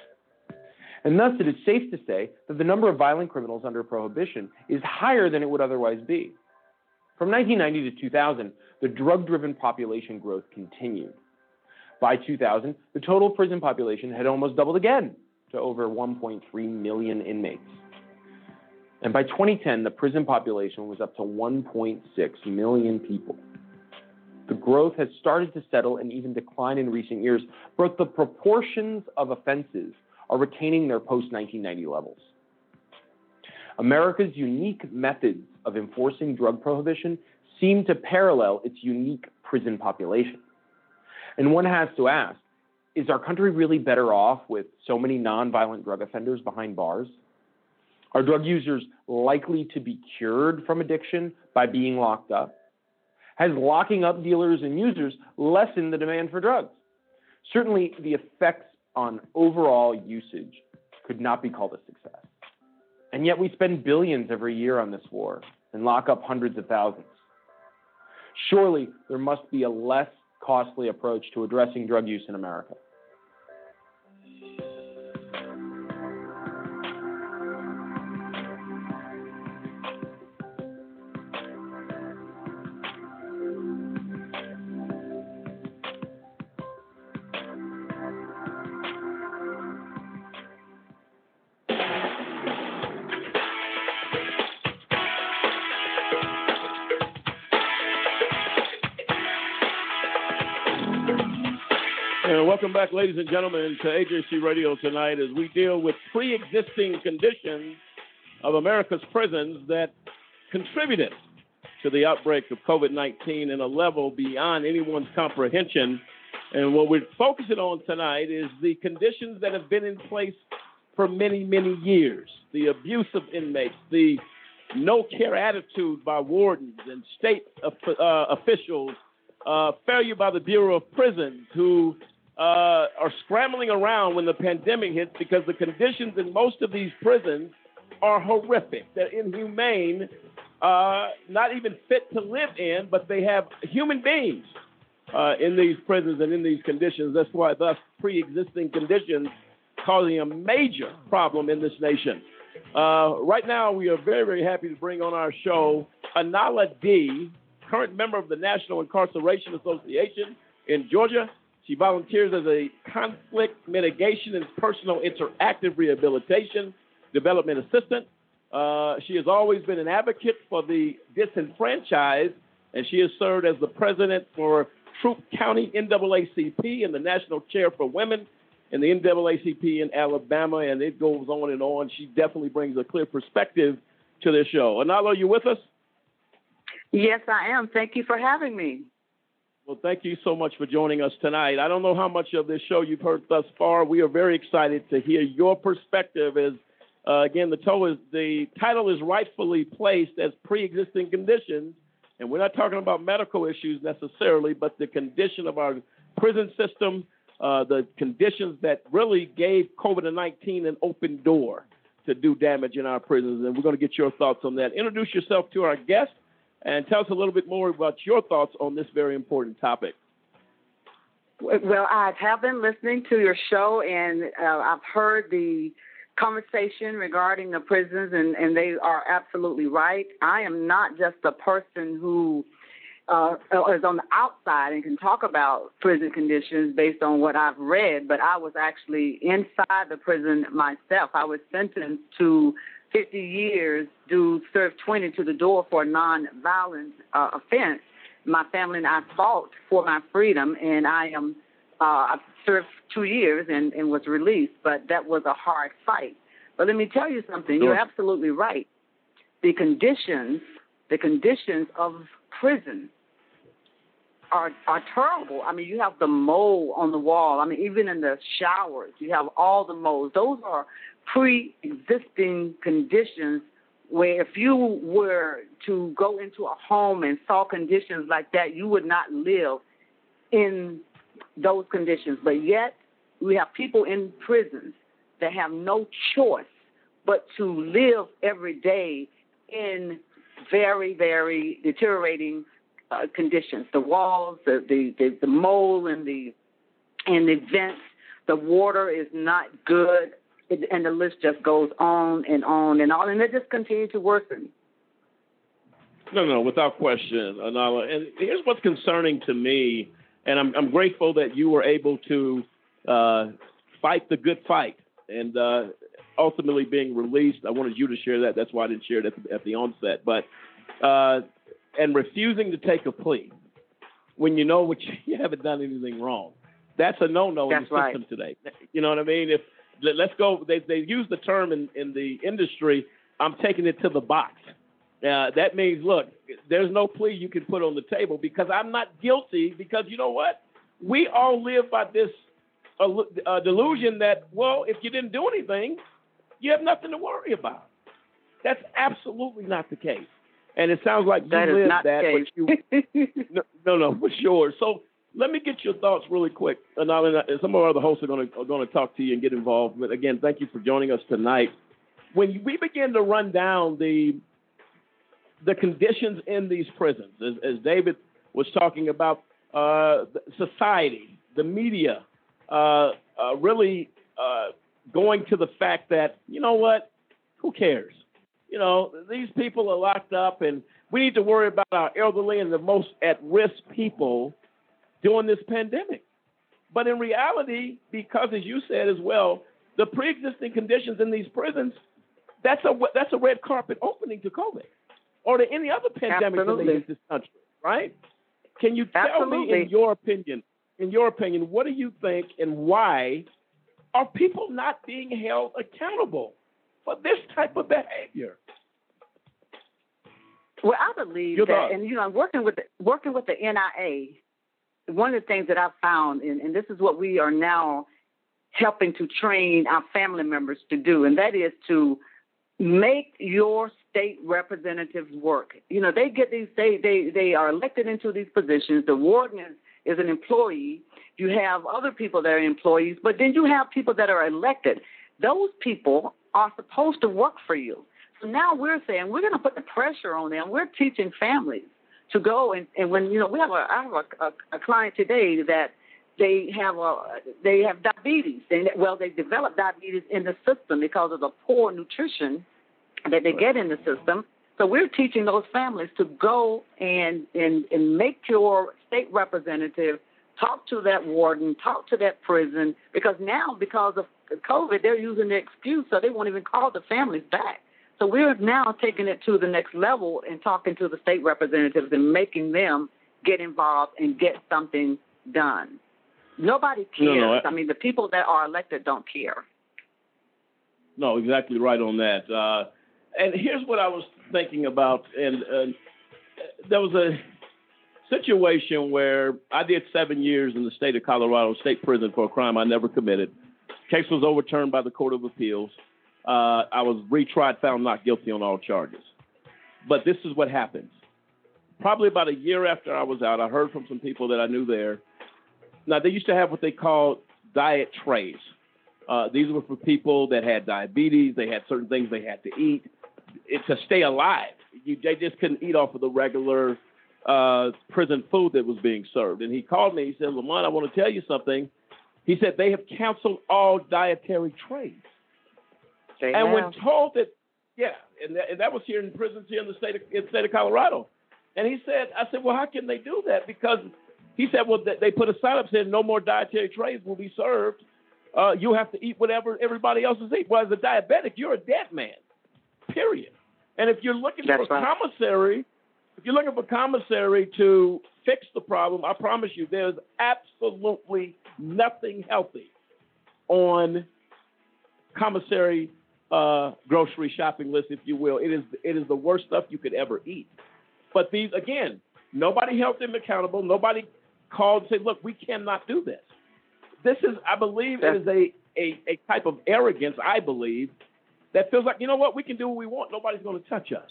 And thus, it is safe to say that the number of violent criminals under prohibition is higher than it would otherwise be. From 1990 to 2000, the drug driven population growth continued. By 2000, the total prison population had almost doubled again to over 1.3 million inmates. And by 2010, the prison population was up to 1.6 million people. The growth has started to settle and even decline in recent years, but the proportions of offenses are retaining their post 1990 levels. America's unique methods of enforcing drug prohibition seem to parallel its unique prison population. And one has to ask is our country really better off with so many nonviolent drug offenders behind bars? Are drug users likely to be cured from addiction by being locked up? Has locking up dealers and users lessened the demand for drugs? Certainly, the effects on overall usage could not be called a success. And yet, we spend billions every year on this war and lock up hundreds of thousands. Surely there must be a less costly approach to addressing drug use in America. Welcome back, ladies and gentlemen, to AJC Radio tonight as we deal with pre existing conditions of America's prisons that contributed to the outbreak of COVID 19 in a level beyond anyone's comprehension. And what we're focusing on tonight is the conditions that have been in place for many, many years the abuse of inmates, the no care attitude by wardens and state uh, officials, uh, failure by the Bureau of Prisons, who uh, are scrambling around when the pandemic hits because the conditions in most of these prisons are horrific. They're inhumane, uh, not even fit to live in, but they have human beings uh, in these prisons and in these conditions. That's why, thus, pre existing conditions causing a major problem in this nation. Uh, right now, we are very, very happy to bring on our show Anala D, current member of the National Incarceration Association in Georgia. She volunteers as a conflict mitigation and personal interactive rehabilitation development assistant. Uh, she has always been an advocate for the disenfranchised, and she has served as the president for Troup County NAACP and the National Chair for Women in the NAACP in Alabama, and it goes on and on. She definitely brings a clear perspective to this show. Anala, are you with us? Yes, I am. Thank you for having me. Well, thank you so much for joining us tonight. I don't know how much of this show you've heard thus far. We are very excited to hear your perspective. As uh, again, the, is, the title is rightfully placed as pre-existing conditions, and we're not talking about medical issues necessarily, but the condition of our prison system, uh, the conditions that really gave COVID-19 an open door to do damage in our prisons. And we're going to get your thoughts on that. Introduce yourself to our guest and tell us a little bit more about your thoughts on this very important topic. Well, I have been listening to your show, and uh, I've heard the conversation regarding the prisons, and, and they are absolutely right. I am not just a person who uh, is on the outside and can talk about prison conditions based on what I've read, but I was actually inside the prison myself. I was sentenced to 50 years, do serve 20 to the door for a non-violent uh, offense. My family and I fought for my freedom, and I am uh, I served two years and, and was released, but that was a hard fight. But let me tell you something. Sure. You're absolutely right. The conditions, the conditions of prison are are terrible. I mean, you have the mold on the wall. I mean, even in the showers, you have all the mold. Those are pre-existing conditions where if you were to go into a home and saw conditions like that, you would not live in those conditions. But yet, we have people in prisons that have no choice but to live every day in very, very deteriorating uh, conditions. The walls, the, the, the, the mold and the, and the vents, the water is not good and the list just goes on and on and on, and it just continues to worsen. No, no, without question, Anala. And here's what's concerning to me, and I'm, I'm grateful that you were able to uh, fight the good fight and uh, ultimately being released. I wanted you to share that. That's why I didn't share it at the, at the onset. But uh, and refusing to take a plea when you know what you, *laughs* you haven't done anything wrong. That's a no-no in the right. system today. You know what I mean? If let's go. They they use the term in in the industry. I'm taking it to the box. Uh, that means, look, there's no plea you can put on the table because I'm not guilty. Because you know what? We all live by this uh, uh, delusion that, well, if you didn't do anything, you have nothing to worry about. That's absolutely not the case. And it sounds like you that live that, but you *laughs* no, no, no, for sure. So let me get your thoughts really quick. And some of our other hosts are going to are going to talk to you and get involved. But again, thank you for joining us tonight. When we begin to run down the the conditions in these prisons, as, as David was talking about uh, society, the media, uh, uh, really uh, going to the fact that you know what, who cares? You know, these people are locked up, and we need to worry about our elderly and the most at-risk people during this pandemic. But in reality, because as you said as well, the pre-existing conditions in these prisons, that's a that's a red carpet opening to COVID or to any other pandemic Absolutely. in this country, right? Can you tell me, in your opinion, in your opinion, what do you think and why are people not being held accountable for this type of behavior? Well, I believe Your that, and you know, I'm working with the, working with the NIA. One of the things that I've found, and, and this is what we are now helping to train our family members to do, and that is to make your state representatives work. You know, they get these, they they they are elected into these positions. The warden is, is an employee. You have other people that are employees, but then you have people that are elected. Those people are supposed to work for you. So now we're saying we're going to put the pressure on them. We're teaching families to go and, and when you know we have a I have a, a, a client today that they have a they have diabetes and well they develop diabetes in the system because of the poor nutrition that they get in the system. So we're teaching those families to go and and and make your state representative talk to that warden, talk to that prison because now because of COVID they're using the excuse so they won't even call the families back. So we're now taking it to the next level and talking to the state representatives and making them get involved and get something done. Nobody cares. No, no, I- I mean, the people that are elected don't care. No, exactly right on that. Uh, and here's what I was thinking about, and uh, there was a situation where I did seven years in the state of Colorado state prison for a crime I never committed. Case was overturned by the Court of Appeals. Uh, I was retried, found not guilty on all charges. But this is what happens. Probably about a year after I was out, I heard from some people that I knew there. Now they used to have what they called diet trays. Uh, these were for people that had diabetes. They had certain things they had to eat it, to stay alive. You, they just couldn't eat off of the regular uh, prison food that was being served. And he called me. He said, Lamont, I want to tell you something. He said they have canceled all dietary trays. They and when told that, yeah, and that, and that was here in prisons here in the state of, in the state of Colorado. And he said, I said, well, how can they do that? Because he said, well, they- they put a sign up saying no more dietary trays will be served. Uh, you have to eat whatever everybody else is eating. Well, as a diabetic, you're a dead man. Period. And if you're looking That's for right. commissary, if you're looking for commissary to fix the problem, I promise you, there's absolutely nothing healthy on commissary uh, grocery shopping list, if you will. It is it is the worst stuff you could ever eat. But these again, nobody held them accountable. Nobody called and said, "Look, we cannot do this." This is, I believe, it is a, a a type of arrogance. I believe that feels like you know what we can do what we want. Nobody's going to touch us.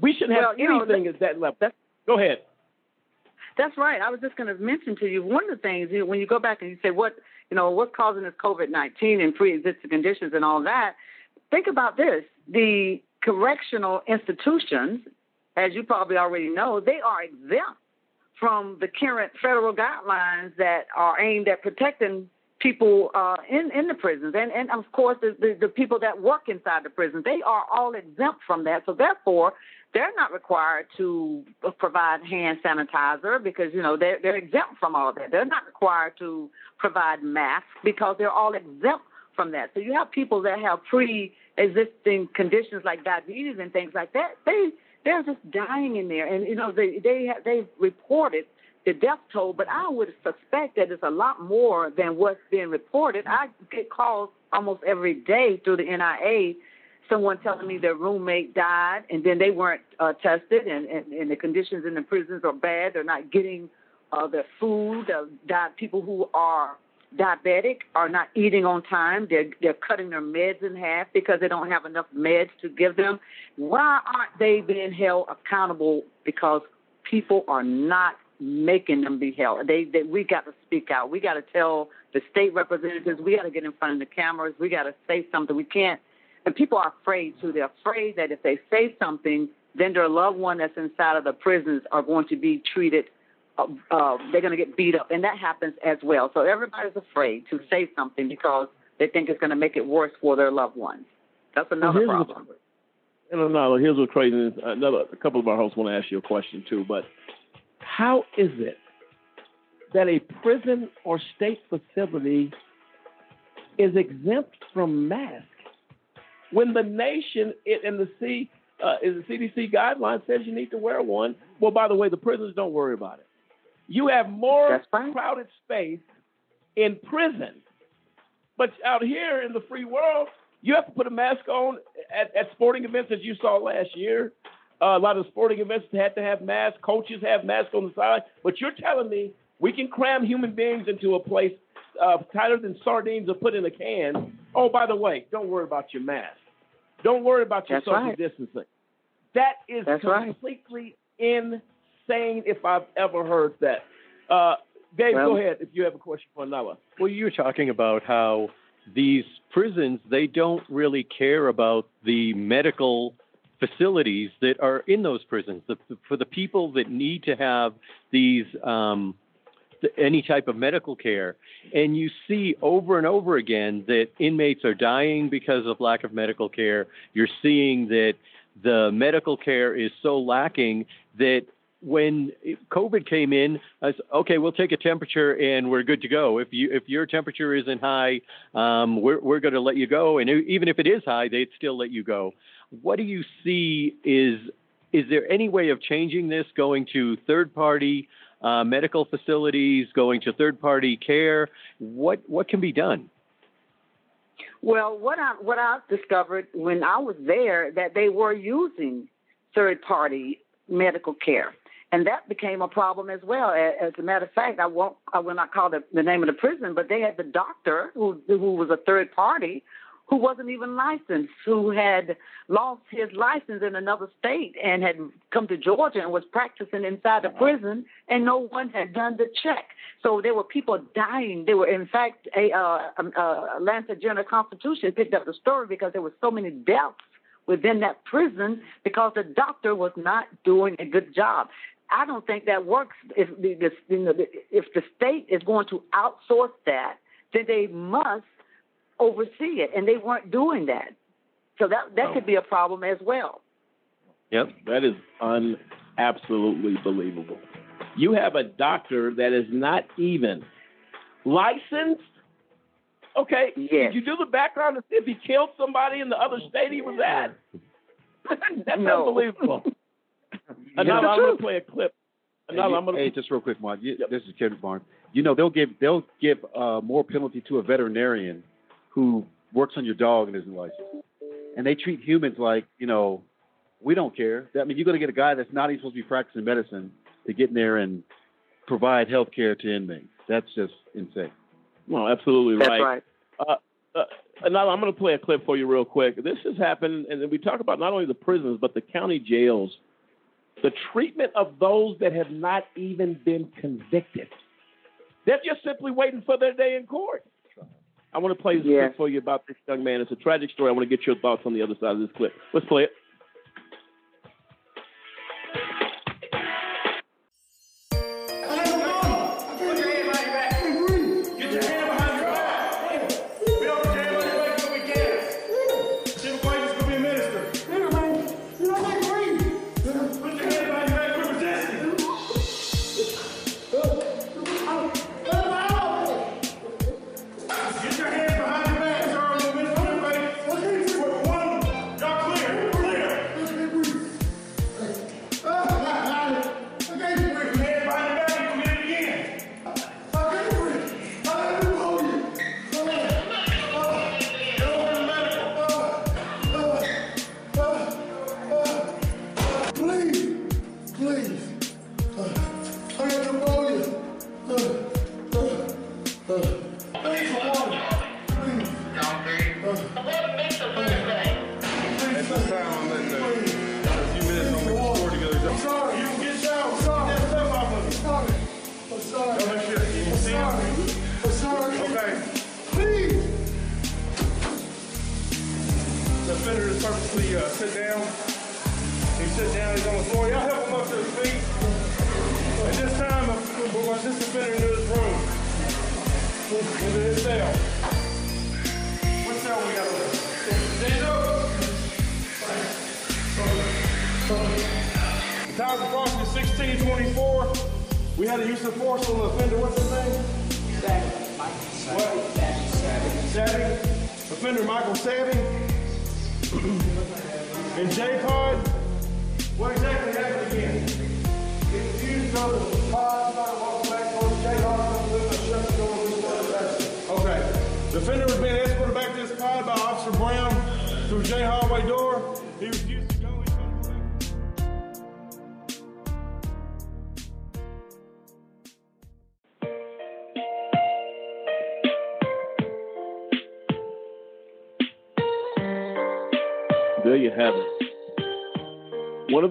We shouldn't have Well, you know, anything at that level. Go ahead. That's right. I was just going to mention to you one of the things you know, when you go back and you say what you know what's causing this COVID nineteen and pre-existing conditions and all that. Think about this: the correctional institutions, as you probably already know, they are exempt from the current federal guidelines that are aimed at protecting people uh, in in the prisons, and and of course the, the the people that work inside the prisons. They are all exempt from that. So therefore, they're not required to provide hand sanitizer because you know they're they're exempt from all of that. They're not required to provide masks because they're all exempt from that. So you have people that have pre-existing conditions like diabetes and things like that. They they're just dying in there, and you know they they have, they've reported the death toll, but I would suspect that it's a lot more than what's being reported. I get calls almost every day through the NIA someone telling me their roommate died and then they weren't uh, tested and, and, and the conditions in the prisons are bad. They're not getting uh, their food. Uh, di- people who are diabetic are not eating on time. They're, they're cutting their meds in half because they don't have enough meds to give them. Why aren't they being held accountable? Because people are not making them be held. They, they we got to speak out. We got to tell the state representatives. We got to get in front of the cameras. We got to say something. We can't and people are afraid too. They're afraid that if they say something, then their loved one that's inside of the prisons are going to be treated. Uh, uh, they're going to get beat up, and that happens as well. So everybody's afraid to say something because they think it's going to make it worse for their loved ones. That's another here's problem. What, and no, here's what crazy is. Another, a couple of our hosts want to ask you a question too. But how is it that a prison or state facility is exempt from masks when the nation it, and the C uh, is the CDC guideline says you need to wear one? Well, by the way, the prisons don't worry about it. You have more crowded space in prison, but out here in the free world, you have to put a mask on at, at sporting events, as you saw last year. Uh, a lot of sporting events had to have masks. Coaches have masks on the side. But you're telling me we can cram human beings into a place uh, tighter than sardines are put in a can. Oh, by the way, don't worry about your mask. Don't worry about your That's social right. distancing. That is That's right. Insane if I've ever heard that. Uh, Dave, Well- go ahead if you have a question for Nala. Well, you were talking about how these prisons they don't really care about the medical facilities that are in those prisons. The, for the people that need to have these um, any type of medical care, and you see over and over again that inmates are dying because of lack of medical care. You're seeing that the medical care is so lacking that when COVID came in, I said, okay, we'll take a temperature and we're good to go. If you if your temperature isn't high, um, we're we're going to let you go, and even if it is high, they'd still let you go. What do you see is is there any way of changing this, going to third party uh, medical facilities, going to third party care? What what can be done? Well, what I what I discovered when I was there that they were using third party medical care, and that became a problem as well. As a matter of fact, I won't I will not call the, the name of the prison, but they had the doctor who who was a third party who wasn't even licensed, who had lost his license in another state and had come to Georgia and was practicing inside the prison, and no one had done the check. So there were people dying. There were, in fact, a uh, um, uh, Atlanta Journal Constitution picked up the story because there were so many deaths within that prison because the doctor was not doing a good job. I don't think that works. If the, you know, the- if the state is going to outsource that, then they must oversee it, and they weren't doing that. So that that could be a problem as well. Yep. That is un absolutely believable. You have a doctor that is not even licensed. Okay. Did you do the background to see if he killed somebody in the other state he was at? *laughs* That's No. unbelievable. You Now I'm going to play a clip. Hey, Now you- I'm going to hey, just real quick, Mark. You, This is Kevin Barnes. You know they'll give they'll give uh, more penalty to a veterinarian who works on your dog and isn't licensed, and they treat humans like you know we don't care. I mean, you're going to get a guy that's not even supposed to be practicing medicine to get in there and provide health care to inmates. That's just insane. No, absolutely That's right. That's right. Uh, uh, now I'm going to play a clip for you real quick. This has happened, and we talk about not only the prisons but the county jails. The treatment of those that have not even been convicted. They're just simply waiting for their day in court. I want to play this clip for you about this young man. It's a tragic story. I want to get your thoughts on the other side of this clip. Let's play it.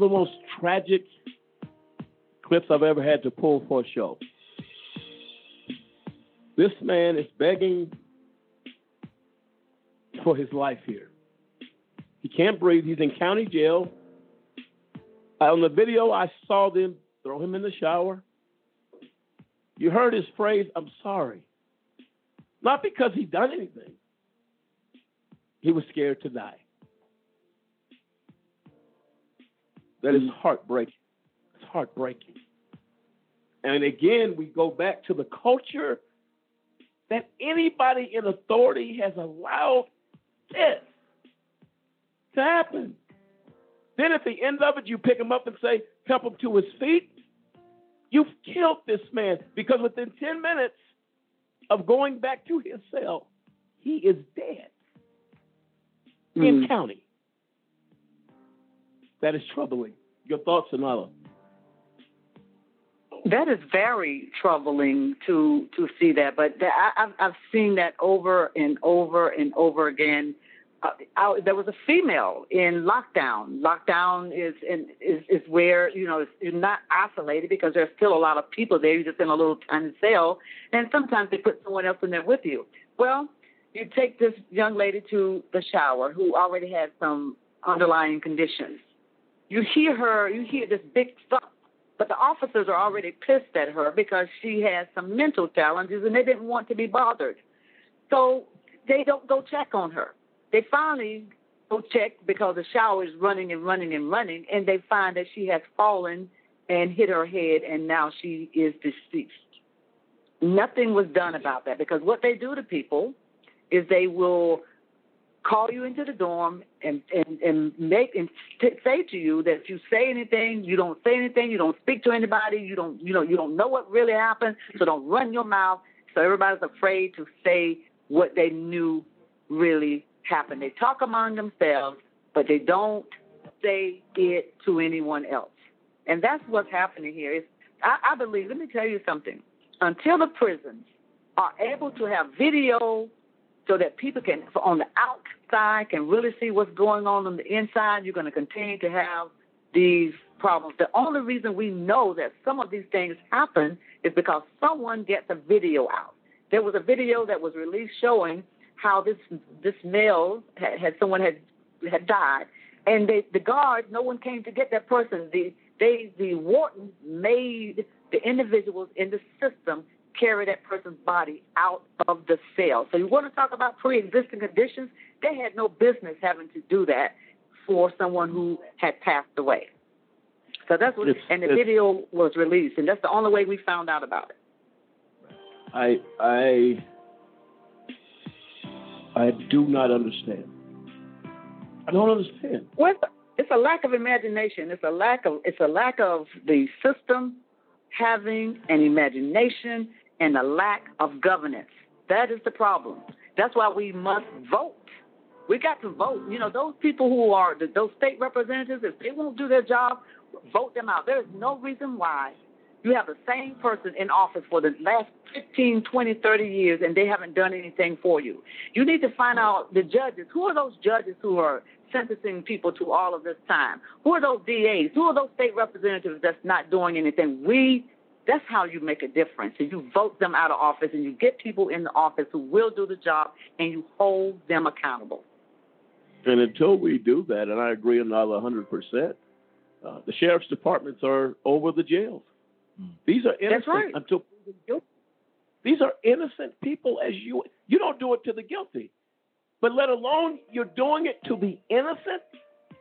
Of the most tragic clips I've ever had to pull for a show. This man is begging for his life here. He can't breathe. He's in county jail. On the video, I saw them throw him in the shower. You heard his phrase, I'm sorry. Not because he done anything. He was scared to die. That is mm. heartbreaking. It's heartbreaking. And again, we go back to the culture that anybody in authority has allowed this to happen. Then at the end of it, you pick him up and say, help him to his feet. You've killed this man because within 10 minutes of going back to his cell, he is dead in mm. county. That is troubling. Your thoughts, Anala? That is very troubling to to see that, but I, I've I've seen that over and over and over again. Uh, I, there was a female in lockdown. Lockdown is in, is is where you know you're not isolated because there's still a lot of people there. You're just in a little tiny cell, and sometimes they put someone else in there with you. Well, you take this young lady to the shower who already had some underlying conditions. You hear her, you hear this big thump, but the officers are already pissed at her because she has some mental challenges and they didn't want to be bothered. So they don't go check on her. They finally go check because the shower is running and running and running, and they find that she has fallen and hit her head, and now she is deceased. Nothing was done about that because what they do to people is they will call you into the dorm and and and make and t- say to you that if you say anything, you don't say anything, you don't speak to anybody, you don't you know you don't know what really happened, so don't run your mouth. So everybody's afraid to say what they knew really happened. They talk among themselves, but they don't say it to anyone else. And that's what's happening here. Is I, I believe. Let me tell you something. Until the prisons are able to have video so that people can on the outside can really see what's going on on the inside you're going to continue to have these problems. The only reason we know that some of these things happen is because someone gets a video out. There was a video that was released showing how this this male had, had someone had had died and they the guards no one came to get that person. The they the warden made the individuals in the system carry that person's body out of the cell. So you want to talk about pre-existing conditions? They had no business having to do that for someone who had passed away. So that's what, It's- and the video was released, and that's the only way we found out about it. I I I do not understand. I don't understand. Well, it's a, it's a lack of imagination. It's a lack of it's a lack of the system having an imagination and the lack of governance. That is the problem. That's why we must vote. We got to vote. You know, those people who are the, those state representatives, if they won't do their job, vote them out. There is no reason why you have the same person in office for the last 15, 20, 30 years and they haven't done anything for you. You need to find out the judges. Who are those judges who are sentencing people to all of this time? Who are those DAs? Who are those state representatives that's not doing anything? We that's how you make a difference. And you vote them out of office and you get people in the office who will do the job and you hold them accountable. And until we do that, and I agree on all hundred percent, Uh, the sheriff's departments are over the jails. These are innocent right. until proven guilty. These are innocent people as you. You don't do it to the guilty, but let alone you're doing it to the innocent.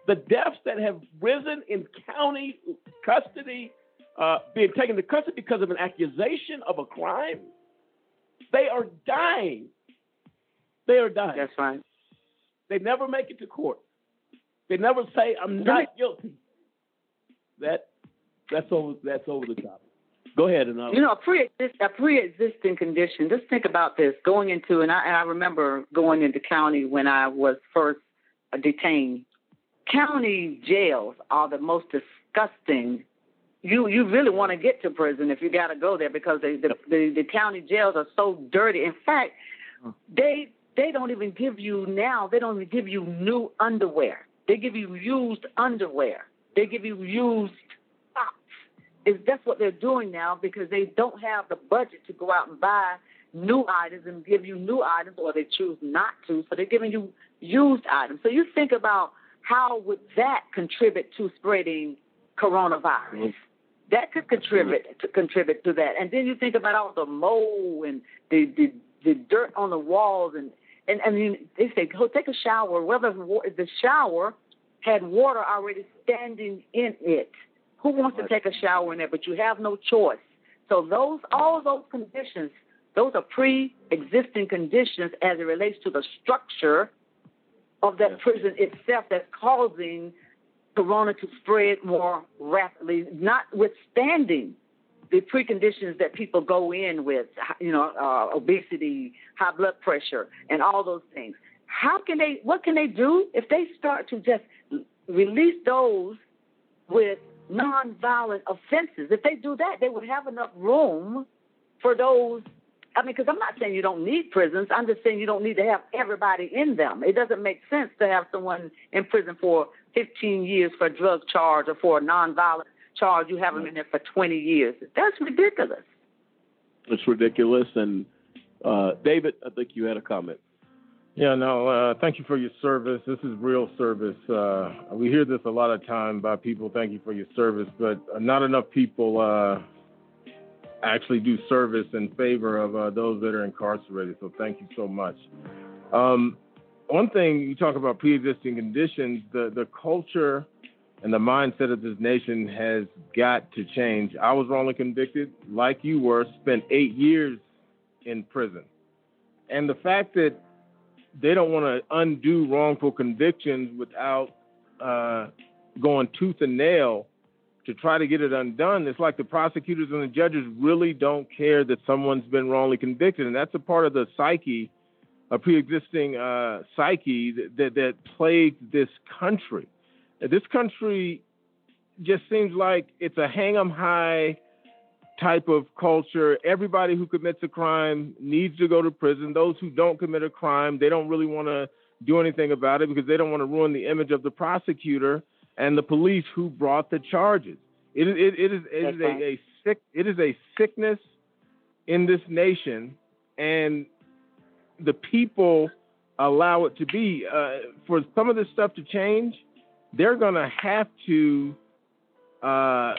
The deaths that have risen in county custody, uh, being taken to custody because of an accusation of a crime, they are dying. They are dying. That's right. They never make it to court. They never say, "I'm not guilty." That that's over. That's over the top. Go ahead, and You know, a pre-exist, a pre-existing condition. Just think about this. Going into, and I, and I remember going into county when I was first uh, detained. County jails are the most disgusting. You you really want to get to prison if you got to go there because they, the, the the county jails are so dirty. In fact, they they don't even give you now. They don't even give you new underwear. They give you used underwear. They give you used socks. Is that's what they're doing now because they don't have the budget to go out and buy new items and give you new items, or they choose not to. So they're giving you used items. So you think about how would that contribute to spreading coronavirus? Mm-hmm. That could contribute to contribute to that. And then you think about all the mold and the the, the dirt on the walls and and I mean they say go take a shower. Whether the shower had water already standing in it. Who wants to take a shower in there? But you have no choice. So those all those conditions, those are pre-existing conditions as it relates to the structure of that prison itself that's causing corona to spread more rapidly, notwithstanding the preconditions that people go in with, you know, uh, obesity, high blood pressure, and all those things. How can they? What can they do if they start to just release those with nonviolent offenses? If they do that, they would have enough room for those. I mean, because I'm not saying you don't need prisons. I'm just saying you don't need to have everybody in them. It doesn't make sense to have someone in prison for 15 years for a drug charge or for a nonviolent charge. You have them in there for 20 years. That's ridiculous. It's ridiculous. And uh, David, I think you had a comment. Yeah, no, uh, thank you for your service. This is real service. Uh, we hear this a lot of time by people, thank you for your service, but not enough people uh, actually do service in favor of uh, those that are incarcerated. So thank you so much. Um, one thing you talk about pre-existing conditions, the, the culture and the mindset of this nation has got to change. I was wrongly convicted, like you were, spent eight years in prison. And the fact that they don't want to undo wrongful convictions without uh, going tooth and nail to try to get it undone. It's like the prosecutors and the judges really don't care that someone's been wrongly convicted, and that's a part of the psyche, a pre-existing uh, psyche that, that that plagues this country. This country just seems like it's a hang 'em high type of culture. Everybody who commits a crime needs to go to prison. Those who don't commit a crime, they don't really want to do anything about it because they don't want to ruin the image of the prosecutor and the police who brought the charges. It, it, it is, it is a, a sick it is a sickness in this nation, and the people allow it to be. Uh, for some of this stuff to change, they're going to have to uh,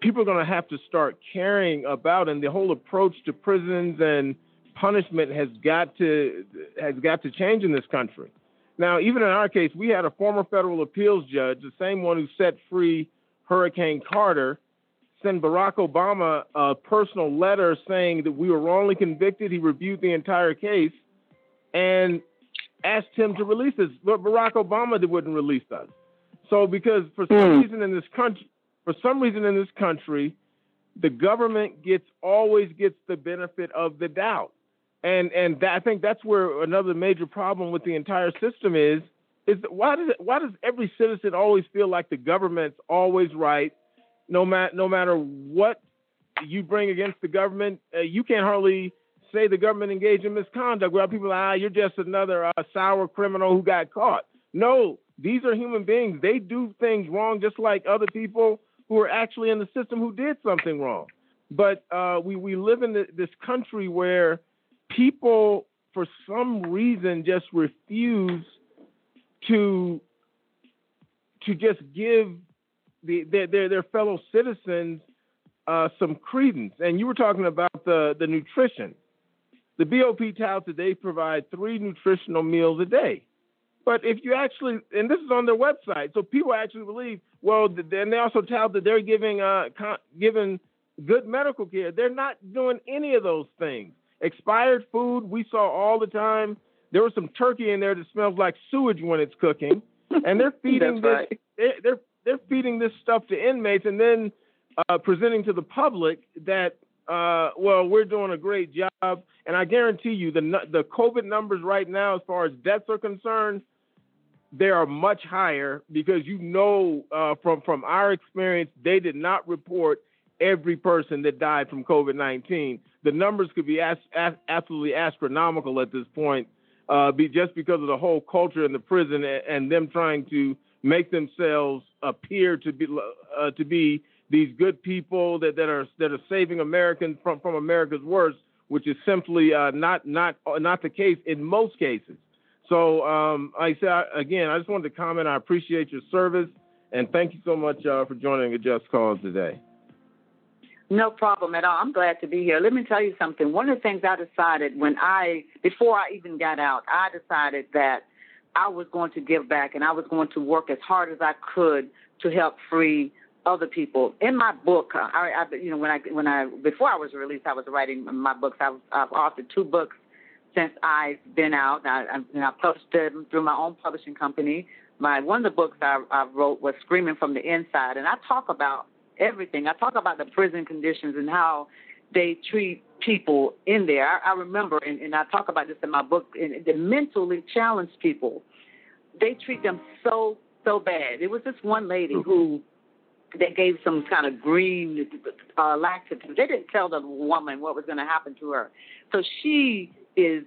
people are going to have to start caring about and the whole approach to prisons and punishment has got to has got to change in this country. Now, even in our case, we had a former federal appeals judge, the same one who set free Hurricane Carter, send Barack Obama a personal letter saying that we were wrongly convicted. He reviewed the entire case and asked him to release us. But Barack Obama wouldn't release us. So because for some hmm. reason in this country for some reason in this country, the government gets always gets the benefit of the doubt, and and that, I think that's where another major problem with the entire system is is why does it, why does every citizen always feel like the government's always right, no matter no matter what you bring against the government, uh, you can't hardly say the government engaged in misconduct without people ah you're just another uh, sour criminal who got caught. No, these are human beings. They do things wrong just like other people who are actually in the system who did something wrong. But uh, we we live in the, this country where people, for some reason, just refuse to to just give the, their, their their fellow citizens uh, some credence. And you were talking about the the nutrition. The BOP touts that they provide three nutritional meals a day. But if you actually, and this is on their website, so people actually believe, well, then they also tout that they're giving uh con- giving good medical care. They're not doing any of those things. Expired food we saw all the time. There was some turkey in there that smells like sewage when it's cooking, *laughs* and they're feeding this. They're, they're they're feeding this stuff to inmates, and then uh, presenting to the public that uh, well, we're doing a great job, and I guarantee you the the COVID numbers right now, as far as deaths are concerned, they are much higher because you know uh, from from our experience, they did not report every person that died from COVID nineteen. The numbers could be as, as, absolutely astronomical at this point, uh, be just because of the whole culture in the prison and, and them trying to make themselves appear to be uh, to be these good people that, that are that are saving Americans from, from America's worst, which is simply uh, not not not the case in most cases. So, um, I said again, I just wanted to comment. I appreciate your service and thank you so much uh, for joining a Just Cause today. No problem at all. I'm glad to be here. Let me tell you something. One of the things I decided when I, before I even got out, I decided that I was going to give back and I was going to work as hard as I could to help free other people. In my book, uh, I, I you know, when I when I before I was released, I was writing my books. I've, I've authored two books since I've been out. I, I, and I published them through my own publishing company. My one of the books I, I wrote was Screaming from the Inside, and I talk about everything. I talk about the prison conditions and how they treat people in there. I, I remember, and, and I talk about this in my book, and the mentally challenged people, they treat them so so bad. It was this one lady who they gave some kind of green uh, laxative. They didn't tell the woman what was going to happen to her. So she is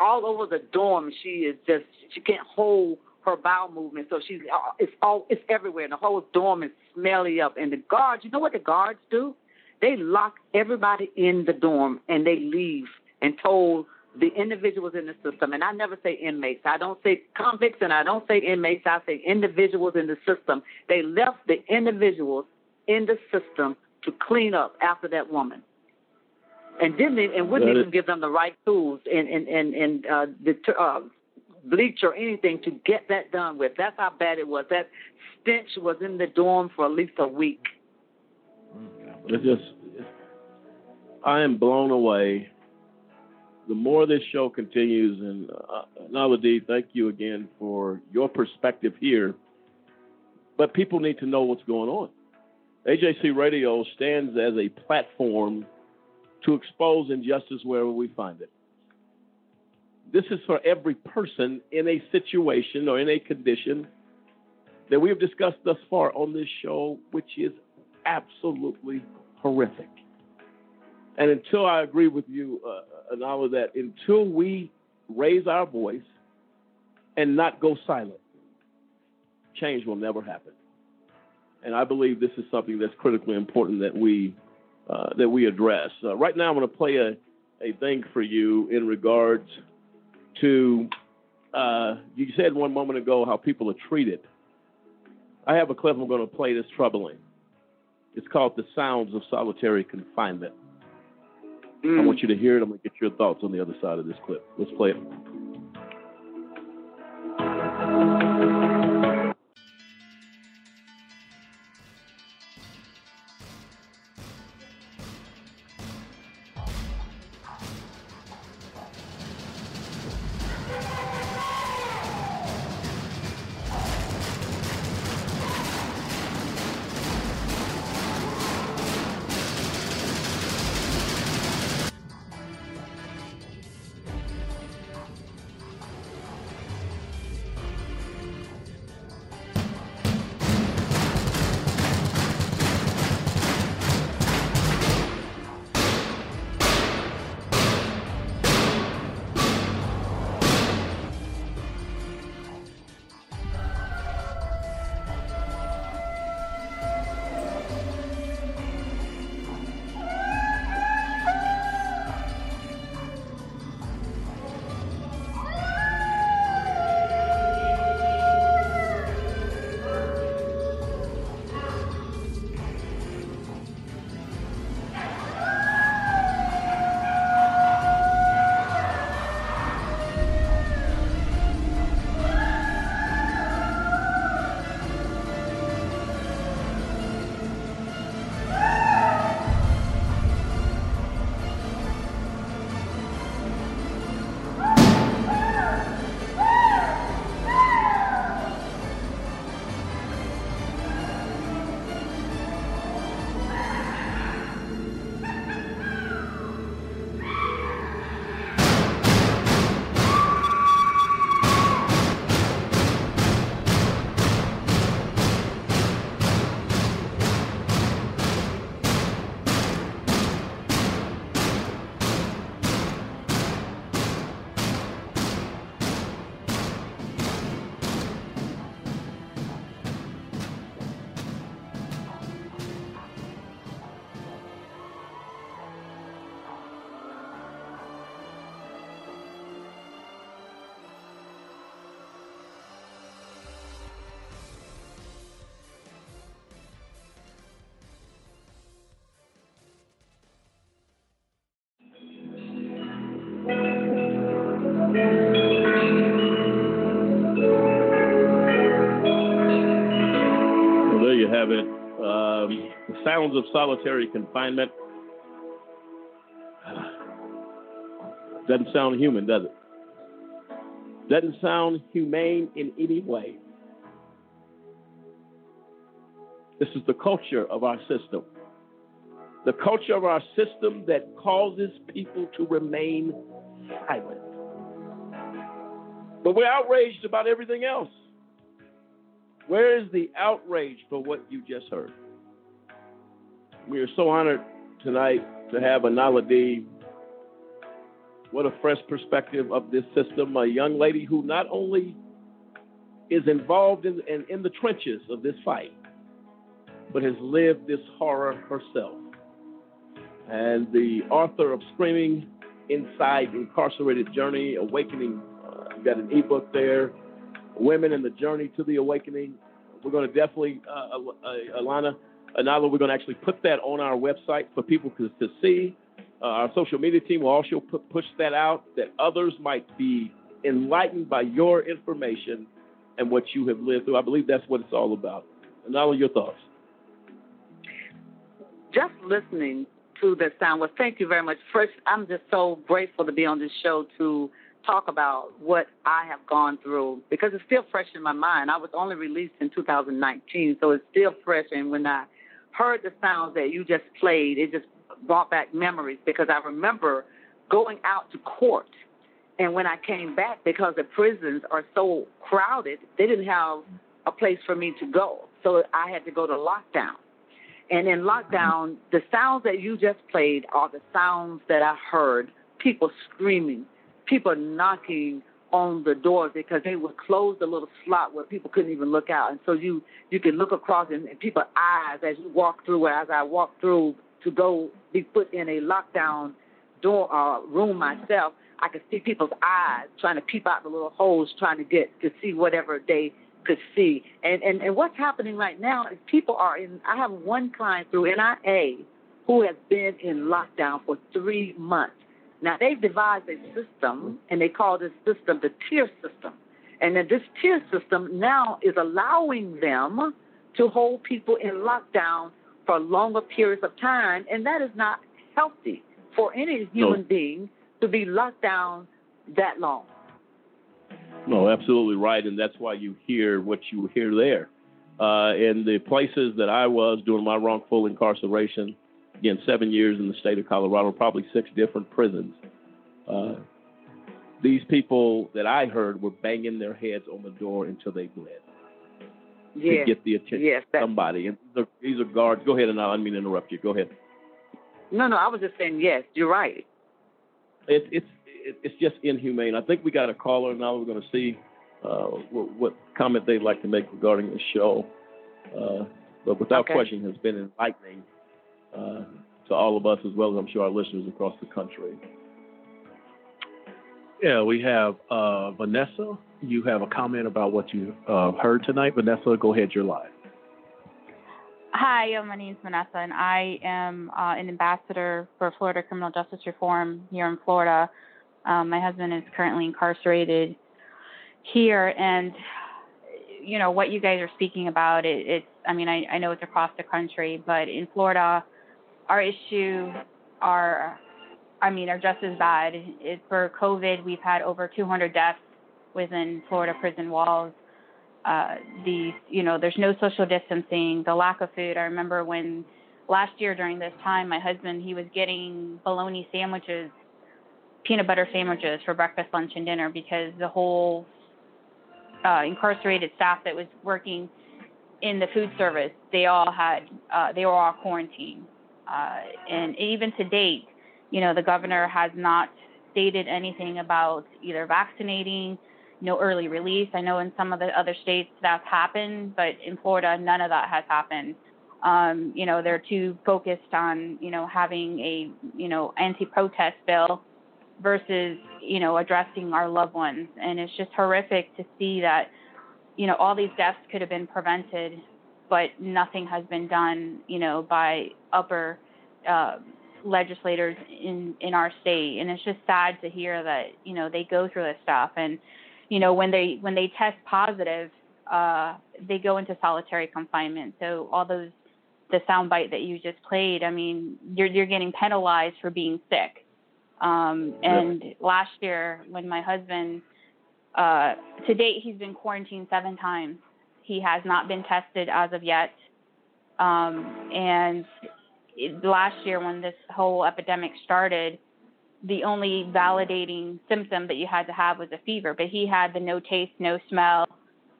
all over the dorm. She is just she can't hold her bowel movement. So she's uh, it's all it's everywhere. And The whole dorm is smelly up. And the guards, you know what the guards do? They lock everybody in the dorm and they leave and told the individuals in the system, and I never say inmates. I don't say convicts and I don't say inmates. I say individuals in the system. They left the individuals in the system to clean up after that woman, and didn't and wouldn't even give them the right tools and and and, and uh, deter, uh, bleach or anything to get that done with. That's how bad it was. That stench was in the dorm for at least a week. It's just, I am blown away. The more this show continues, and uh, Naladi, thank you again for your perspective here. But people need to know what's going on. AJC Radio stands as a platform to expose injustice wherever we find it. This is for every person in a situation or in a condition that we have discussed thus far on this show, which is absolutely horrific. And until I agree with you, uh, Anala, that until we raise our voice and not go silent, change will never happen. And I believe this is something that's critically important that we uh, that we address. Uh, right now, I'm going to play a, a thing for you in regards to uh, you said one moment ago how people are treated. I have a clip I'm going to play that's troubling. It's called The Sounds of Solitary Confinement. I hmm. want you to hear it. I'm going to get your thoughts on the other side of this clip. Let's play it. Solitary confinement. Doesn't sound human, does it? Doesn't sound humane in any way. This is the culture of our system. The culture of our system that causes people to remain silent. But we're outraged about everything else. Where is the outrage for what you just heard? We are so honored tonight to have Anala D. What a fresh perspective of this system. A young lady who not only is involved in, in, in the trenches of this fight, but has lived this horror herself. And the author of Screaming Inside Incarcerated Journey, Awakening, uh, got an ebook there, Women in the Journey to the Awakening. We're going to definitely, uh, uh, Alana, Anala, we're going to actually put that on our website for people to, to see. Uh, our social media team will also put, push that out that others might be enlightened by your information and what you have lived through. I believe that's what it's all about. Anala, your thoughts? Just listening to the sound, well, thank you very much. First, I'm just so grateful to be on this show to talk about what I have gone through because it's still fresh in my mind. I was only released in 2019, so it's still fresh. And when I heard the sounds that you just played, it just brought back memories because I remember going out to court. And when I came back, because the prisons are so crowded, they didn't have a place for me to go. So I had to go to lockdown. And in mm-hmm. lockdown, the sounds that you just played are the sounds that I heard people screaming, people knocking on the doors because they would close the little slot where people couldn't even look out. And so you you can look across and, and people's eyes as you walk through. As I walk through to go be put in a lockdown door uh, room myself, I could see people's eyes trying to peep out the little holes, trying to get to see whatever they could see. And and and what's happening right now is people are in. I have one client through NIA who has been in lockdown for three months. Now they've devised a system, and they call this system the tier system. And then this tier system now is allowing them to hold people in lockdown for longer periods of time, and that is not healthy for any human No. being to be locked down that long. No, absolutely right, and that's why you hear what you hear there. Uh, in the places that I was during my wrongful incarceration, again, seven years in the state of Colorado, probably six different prisons. Uh, these people that I heard were banging their heads on the door until they bled Yes. to get the attention Yes, of somebody. And these are, these are guards. Go ahead, and I didn't mean to interrupt you. Go ahead. No, no, I was just saying yes. You're right. It, it's it, it's just inhumane. I think we got a caller now. We're going to see uh, what, what comment they'd like to make regarding the show. Uh, but without Okay. question, has been enlightening uh, to all of us as well as I'm sure our listeners across the country. Yeah, we have uh, Vanessa. You have a comment about what you uh, heard tonight. Vanessa, go ahead. You're live. Hi, uh, my name is Vanessa, and I am uh, an ambassador for Florida Criminal Justice Reform here in Florida. Um, my husband is currently incarcerated here, and you know what you guys are speaking about. It, it's, I mean, I, I know it's across the country, but in Florida, our issue are, I mean, are just as bad. It, for COVID, we've had over 200 deaths within Florida prison walls. Uh, the you know there's no social distancing. The lack of food. I remember when last year during this time my husband he was getting bologna sandwiches peanut butter sandwiches for breakfast lunch and dinner because the whole uh, incarcerated staff that was working in the food service they all had uh, they were all quarantined uh, and even to date you know the governor has not stated anything about either vaccinating no early release. I know in some of the other states that's happened, but in Florida, none of that has happened. Um, you know, they're too focused on, you know, having a, you know, anti-protest bill versus, you know, addressing our loved ones. And it's just horrific to see that, you know, all these deaths could have been prevented, but nothing has been done, you know, by upper uh, legislators in in our state. And it's just sad to hear that, you know, they go through this stuff and you know when they when they test positive uh, they go into solitary confinement. So all those the soundbite that you just played, I mean, you're you're getting penalized for being sick. Um, and last year, when my husband, uh, to date, he's been quarantined seven times. He has not been tested as of yet. Um, and it, last year, when this whole epidemic started, the only validating symptom that you had to have was a fever. But he had the no taste, no smell.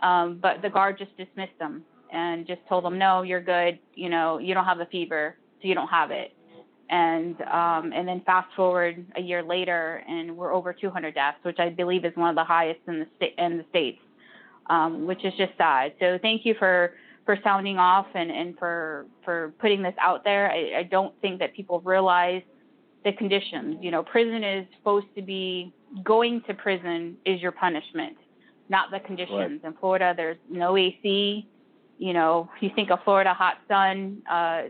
Um, but the guard just dismissed him and just told him, no, you're good. You know, you don't have the fever, so you don't have it. And um, and then fast forward a year later, and we're over 200 deaths, which I believe is one of the highest in the state in the states, um, which is just sad. So thank you for for sounding off and and for for putting this out there. I, I don't think that people realize the conditions. You know, prison is supposed to be going to prison is your punishment, not the conditions. In Florida, there's no AC. You know, you think of Florida hot sun. Uh,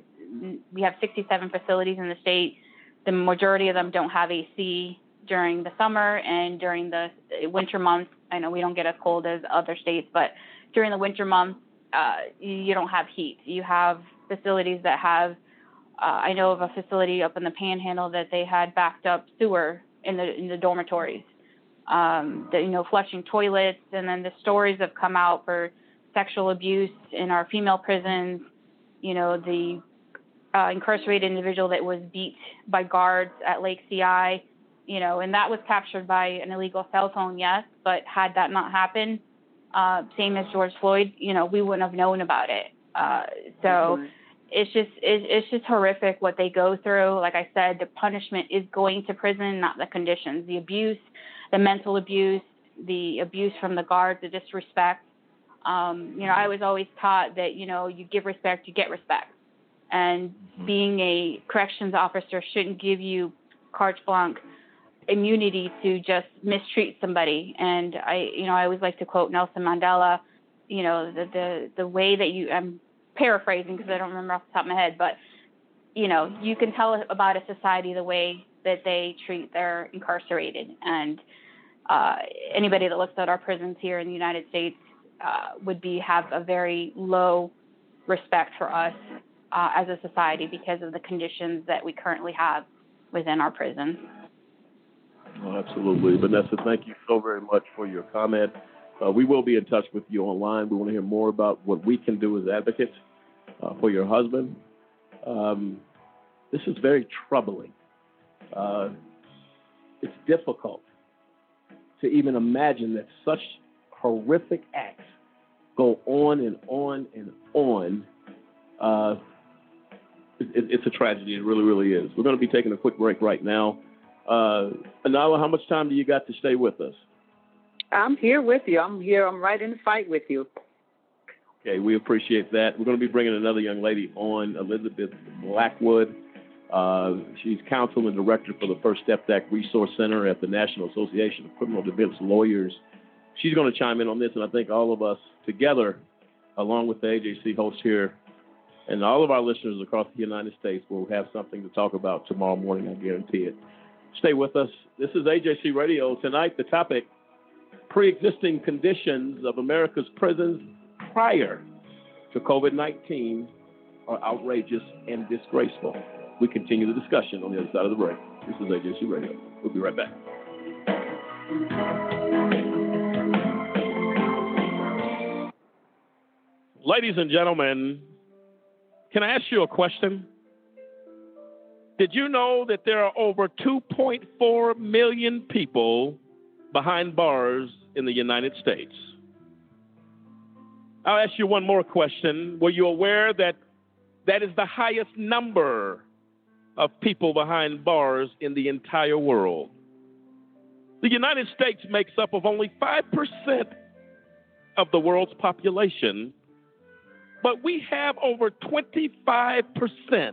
we have 67 facilities in the state. The majority of them don't have AC during the summer and during the winter months. I know we don't get as cold as other states, but during the winter months, uh, you don't have heat. You have facilities that have. Uh, I know of a facility up in the Panhandle that they had backed up sewer in the in the dormitories. Um, the, you know, flushing toilets, and then the stories have come out for sexual abuse in our female prisons. You know, the uh, incarcerated individual that was beat by guards at Lake CI. You know, and that was captured by an illegal cell phone, yes. But had that not happened, uh, same as George Floyd, you know, we wouldn't have known about it. Uh, so mm-hmm. it's just it, it's just horrific what they go through. Like I said, the punishment is going to prison, not the conditions. The abuse, the mental abuse, the abuse from the guards, the disrespect. Um, you know, I was always taught that you know you give respect, you get respect, and mm-hmm. being a corrections officer shouldn't give you carte blanche immunity to just mistreat somebody. And I, you know, I always like to quote Nelson Mandela. You know, the the the way that you I'm paraphrasing because I don't remember off the top of my head, but you know, you can tell about a society the way that they treat their incarcerated. And uh, anybody that looks at our prisons here in the United States uh, would be have a very low respect for us uh, as a society because of the conditions that we currently have within our prisons. Oh, absolutely. Vanessa, thank you so very much for your comment. Uh, we will be in touch with you online. We want to hear more about what we can do as advocates uh, for your husband. Um, this is very troubling. Uh, it's difficult to even imagine that such horrific acts go on and on and on. Uh, it, it's a tragedy. It really, really is. We're going to be taking a quick break right now. Uh, Anala, how much time do you got to stay with us? I'm here with you. I'm here. I'm right in the fight with you. Okay, we appreciate that. We're going to be bringing another young lady on, Elizabeth Blackwood. Uh, she's counsel and director for the First Step Act Resource Center at the National Association of Criminal Defense Lawyers. She's going to chime in on this, and I think all of us together, along with the AJC host here, and all of our listeners across the United States, will have something to talk about tomorrow morning. I guarantee it. Stay with us. This is AJC Radio. Tonight, the topic pre existing conditions of America's prisons prior to COVID 19 are outrageous and disgraceful. We continue the discussion on the other side of the break. This is AJC Radio. We'll be right back. Ladies and gentlemen, can I ask you a question? Did you know that there are over 2.4 million people behind bars in the United States? I'll ask you one more question. Were you aware that that is the highest number of people behind bars in the entire world? The United States makes up of only 5% of the world's population, but we have over 25%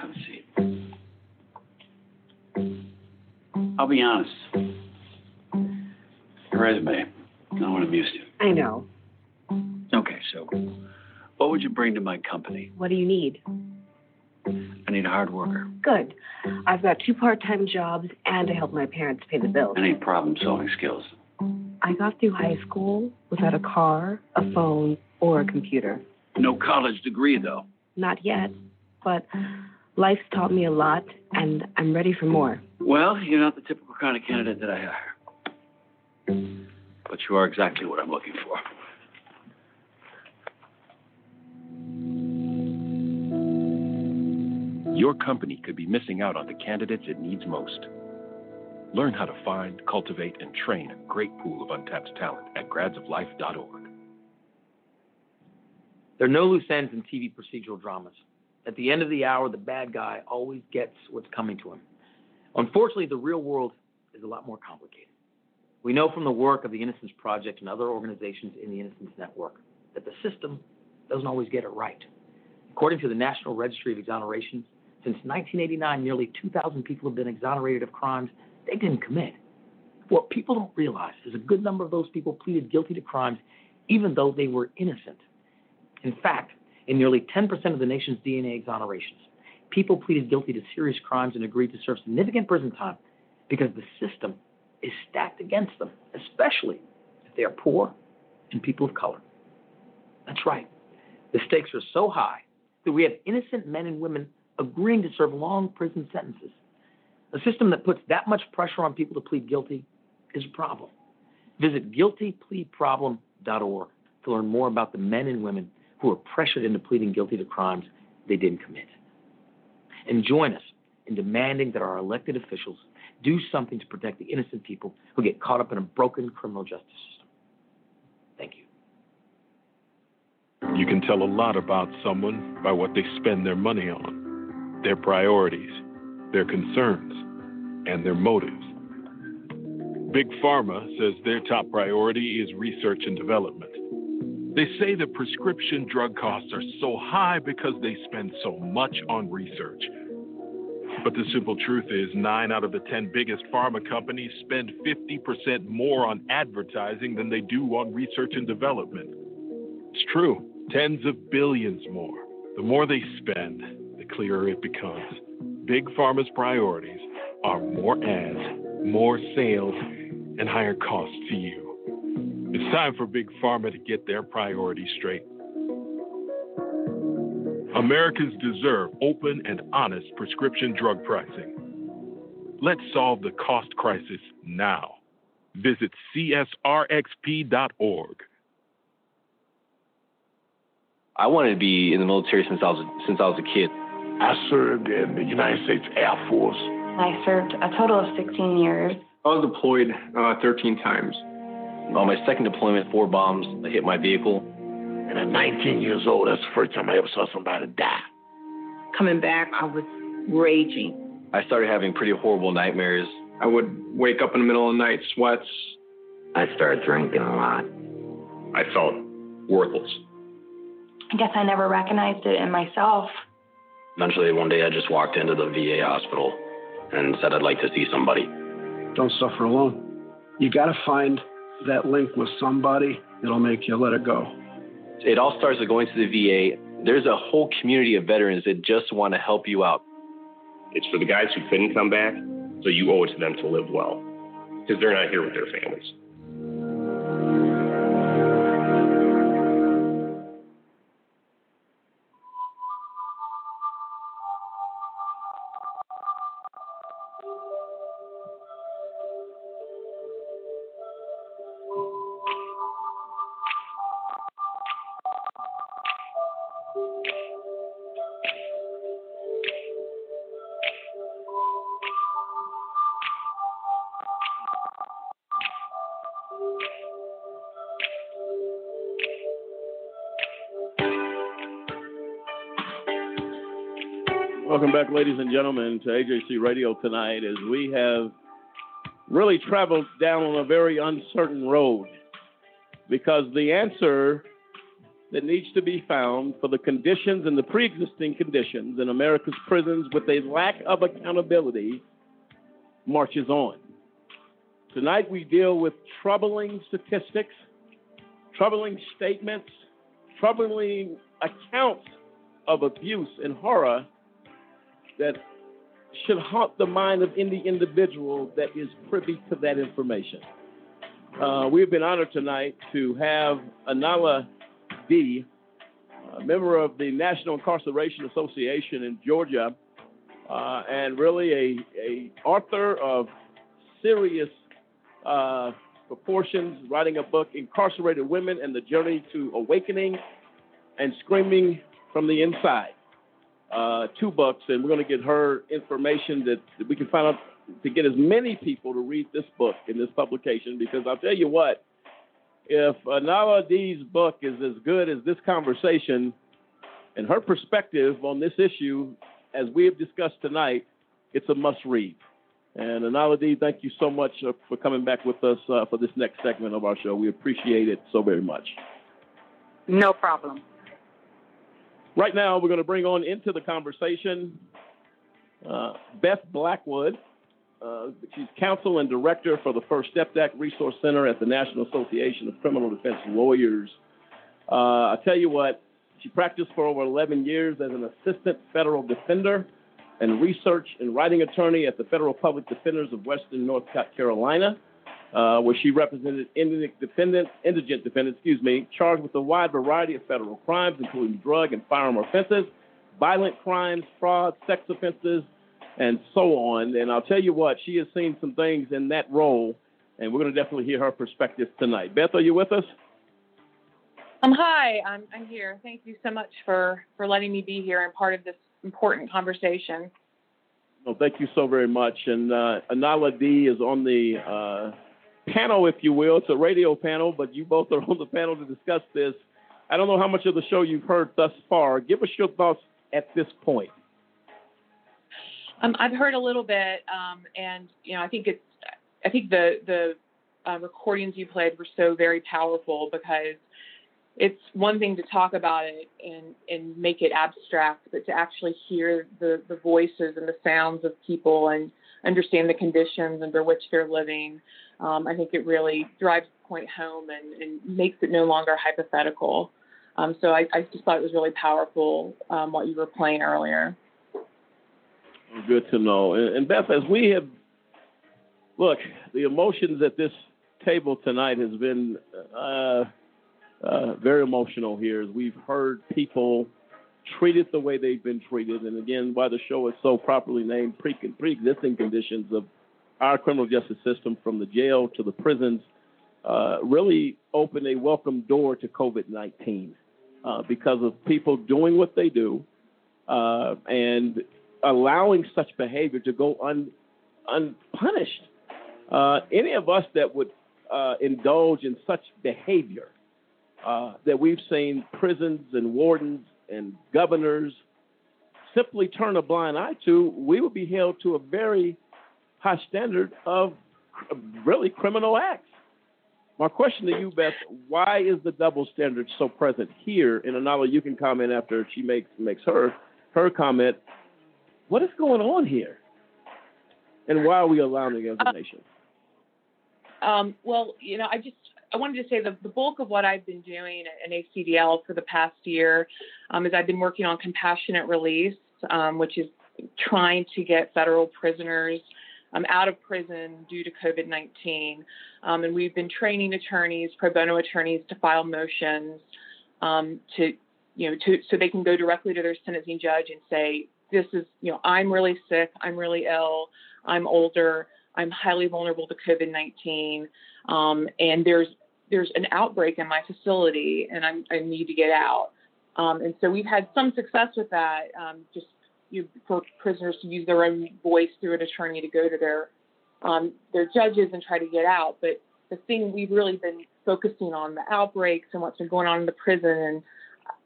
Have a seat. I'll be honest. Your resume, I no one abused you. I know. Okay, so what would you bring to my company? What do you need? I need a hard worker. Good. I've got two part time jobs and I help my parents pay the bills. I need problem solving skills. I got through high school without a car, a phone, or a computer. No college degree, though. Not yet, but life's taught me a lot and I'm ready for more. Well, you're not the typical kind of candidate that I hire. But you are exactly what I'm looking for. Your company could be missing out on the candidates it needs most. Learn how to find, cultivate, and train a great pool of untapped talent at gradsoflife.org. There are no loose ends in TV procedural dramas. At the end of the hour, the bad guy always gets what's coming to him. Unfortunately, the real world is a lot more complicated. We know from the work of the Innocence Project and other organizations in the Innocence Network that the system doesn't always get it right. According to the National Registry of Exonerations, since 1989, nearly 2,000 people have been exonerated of crimes they didn't commit. What people don't realize is a good number of those people pleaded guilty to crimes even though they were innocent. In fact, in nearly 10% of the nation's DNA exonerations, people pleaded guilty to serious crimes and agreed to serve significant prison time because the system is stacked against them, especially if they are poor and people of color. That's right. The stakes are so high that we have innocent men and women agreeing to serve long prison sentences. A system that puts that much pressure on people to plead guilty is a problem. Visit guiltypleaproblem.org to learn more about the men and women who are pressured into pleading guilty to crimes they didn't commit. And join us in demanding that our elected officials do something to protect the innocent people who get caught up in a broken criminal justice system. Thank you. You can tell a lot about someone by what they spend their money on, their priorities, their concerns, and their motives. Big Pharma says their top priority is research and development. They say that prescription drug costs are so high because they spend so much on research. But the simple truth is, nine out of the 10 biggest pharma companies spend 50% more on advertising than they do on research and development. It's true, tens of billions more. The more they spend, the clearer it becomes. Big Pharma's priorities are more ads, more sales, and higher costs to you. It's time for Big Pharma to get their priorities straight. Americans deserve open and honest prescription drug pricing. Let's solve the cost crisis now. Visit csrxp.org. I wanted to be in the military since I was since I was a kid. I served in the United States Air Force. I served a total of 16 years. I was deployed uh, 13 times. On my second deployment, four bombs hit my vehicle. And at 19 years old, that's the first time I ever saw somebody die. Coming back, I was raging. I started having pretty horrible nightmares. I would wake up in the middle of the night, sweats. I started drinking a lot. I felt worthless. I guess I never recognized it in myself. Eventually, one day, I just walked into the VA hospital and said I'd like to see somebody. Don't suffer alone. You got to find that link with somebody it'll make you let it go. It all starts with going to the VA. There's a whole community of veterans that just want to help you out. It's for the guys who couldn't come back, so you owe it to them to live well because they're not here with their families. Ladies and gentlemen, to AJC Radio tonight as we have really traveled down on a very uncertain road because the answer that needs to be found for the conditions and the pre existing conditions in America's prisons with a lack of accountability marches on. Tonight we deal with troubling statistics, troubling statements, troubling accounts of abuse and horror that should haunt the mind of any individual that is privy to that information. Uh, we've been honored tonight to have Anala D, a member of the National Incarceration Association in Georgia, uh, and really a, a author of serious uh, proportions, writing a book, Incarcerated Women and the Journey to Awakening and Screaming from the Inside. Uh, two books, and we're going to get her information that, that we can find out to get as many people to read this book in this publication because I'll tell you what, if Anala D's book is as good as this conversation and her perspective on this issue, as we have discussed tonight, it's a must read. And Anala D, thank you so much uh, for coming back with us uh, for this next segment of our show. We appreciate it so very much. No problem. Right now, we're going to bring on into the conversation uh, Beth Blackwood. Uh, she's counsel and director for the First Step Act Resource Center at the National Association of Criminal Defense Lawyers. Uh, I tell you what, she practiced for over 11 years as an assistant federal defender and research and writing attorney at the Federal Public Defenders of Western North Carolina, uh, where she represented indigent defendants, indigent defendants, excuse me, charged with a wide variety of federal crimes, including drug and firearm offenses, violent crimes, fraud, sex offenses, and so on. And I'll tell you what, she has seen some things in that role, and we're going to definitely hear her perspective tonight. Beth, are you with us? Um, hi, I'm, I'm here. Thank you so much for, for letting me be here and part of this important conversation. Well, thank you so very much. And uh, Anala D is on the uh, panel, if you will. It's a radio panel, but you both are on the panel to discuss this. I don't know how much of the show you've heard thus far. Give us your thoughts at this point. Um, I've heard a little bit, um, and you know, I think it's, I think the the uh, recordings you played were so very powerful because it's one thing to talk about it and and make it abstract, but to actually hear the the voices and the sounds of people and understand the conditions under which they're living, um, I think it really drives the point home and, and makes it no longer hypothetical. Um, so I, I, just thought it was really powerful um, what you were playing earlier. Good to know. And, and Beth, as we have look, the emotions at this table tonight has been uh, uh, very emotional here. As we've heard people treated the way they've been treated, and again, why the show is so properly named pre- pre-existing conditions of our criminal justice system, from the jail to the prisons, uh, really opened a welcome door to COVID-19 uh, because of people doing what they do uh, and allowing such behavior to go un, unpunished. Uh, any of us that would uh, indulge in such behavior uh, that we've seen prisons and wardens and governors simply turn a blind eye to, we would be held to a very high standard of really criminal acts. My question to you, Beth, why is the double standard so present here? And Anala, you can comment after she makes makes her her comment. What is going on here? And why are we allowing it as a nation? Um, well, you know, I just I wanted to say the, the bulk of what I've been doing at NACDL for the past year um, is I've been working on compassionate release, um, which is trying to get federal prisoners um, out of prison due to COVID 19. Um, and we've been training attorneys, pro bono attorneys, to file motions um, to, you know, to, so they can go directly to their sentencing judge and say, this is, you know, I'm really sick, I'm really ill, I'm older, I'm highly vulnerable to COVID 19, um, and there's there's an outbreak in my facility, and I'm, i need to get out. Um, and so we've had some success with that, um, just you, for prisoners to use their own voice through an attorney to go to their um, their judges and try to get out. But the thing we've really been focusing on the outbreaks and what's been going on in the prison, and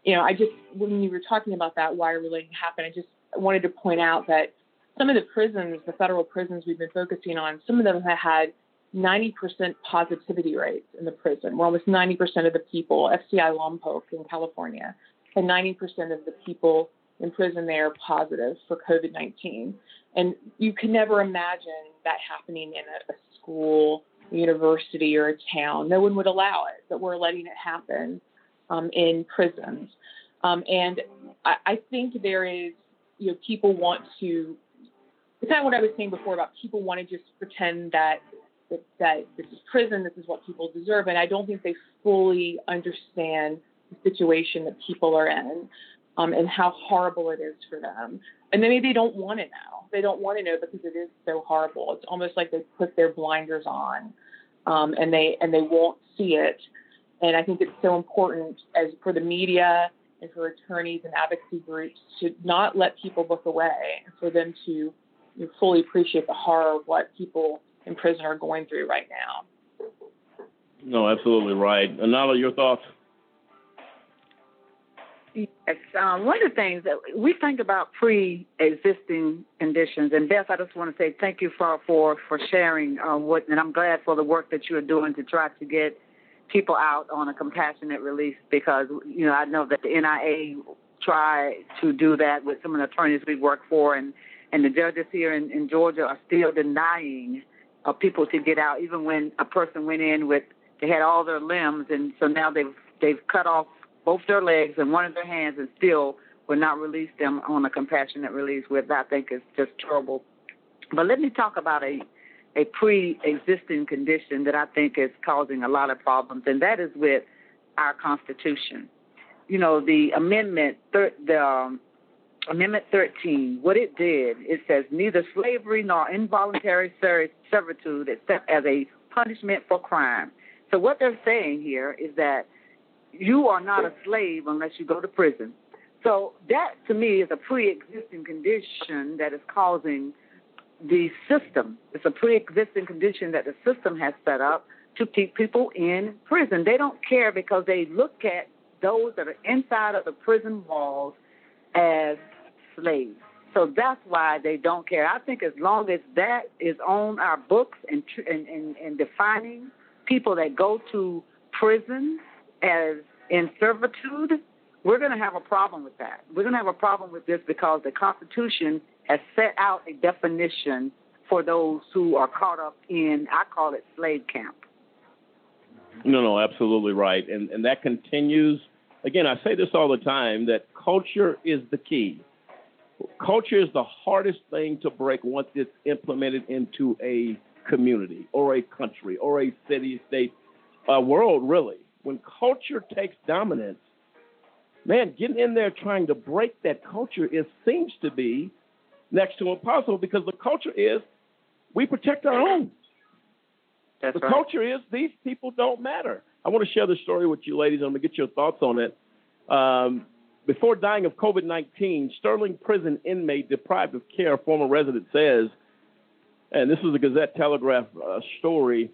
you know, I just when you were talking about that, are we happen? I just wanted to point out that some of the prisons, the federal prisons we've been focusing on, some of them have had 90% positivity rates in the prison, where almost 90% of the people, FCI Lompoc in California, and 90% of the people in prison there are positive for COVID 19. And you can never imagine that happening in a, a school, a university, or a town. No one would allow it, but we're letting it happen um, in prisons. Um, and I, I think there is, you know, people want to. It's of what I was saying before about people want to just pretend that, that that this is prison, this is what people deserve, and I don't think they fully understand the situation that people are in um, and how horrible it is for them. And maybe they don't want to know. They don't want to know because it is so horrible. It's almost like they put their blinders on, um, and they and they won't see it. And I think it's so important as for the media and for attorneys and advocacy groups to not let people look away, for them to fully appreciate the horror of what people in prison are going through right now. No, absolutely right. Anala, your thoughts? Yes, um, one of the things that we think about pre-existing conditions, and Beth, I just want to say thank you for for for sharing uh, what, and I'm glad for the work that you are doing to try to get people out on a compassionate release because you know I know that the NIA try to do that with some of the attorneys we work for, and and the judges here in, in Georgia are still denying uh, people to get out, even when a person went in with they had all their limbs, and so now they've they've cut off both their legs and one of their hands and still will not release them on a compassionate release, which I think is just terrible. But let me talk about a a pre-existing condition that I think is causing a lot of problems, and that is with our Constitution. You know, the amendment, thir- the um, Amendment 13, what it did, it says neither slavery nor involuntary servitude except as a punishment for crime. So what they're saying here is that you are not a slave unless you go to prison. So that to me is a pre-existing condition that is causing the system. It's a pre-existing condition that the system has set up to keep people in prison. They don't care because they look at those that are inside of the prison walls as slaves. So that's why they don't care. I think as long as that is on our books and and, and, and defining people that go to prison as in servitude, we're going to have a problem with that. We're going to have a problem with this because the Constitution has set out a definition for those who are caught up in, I call it slave camp. No, no, absolutely right. And, and that continues. Again, I say this all the time that culture is the key. Culture is the hardest thing to break once it's implemented into a community or a country or a city, state, a world, really when culture takes dominance, man, getting in there trying to break that culture it seems to be next to impossible because the culture is we protect our own. That's the right. culture is these people don't matter. I want to share this story with you, ladies. I'm going to get your thoughts on it. Um, before dying of COVID 19, Sterling prison inmate deprived of care, former resident says, and this is a Gazette Telegraph uh, story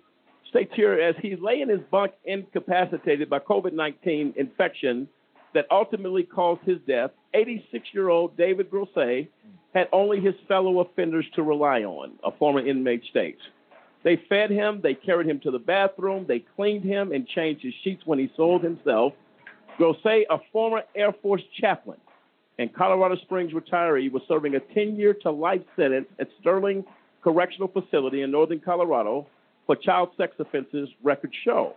states here as he lay in his bunk incapacitated by COVID 19 infection that ultimately caused his death, 86 year old David Grosse had only his fellow offenders to rely on, a former inmate states. They fed him, they carried him to the bathroom, they cleaned him and changed his sheets when he soiled himself. Grosse, a former Air Force chaplain and Colorado Springs retiree, was serving a 10 year to life sentence at Sterling Correctional Facility in northern Colorado for child sex offenses records show.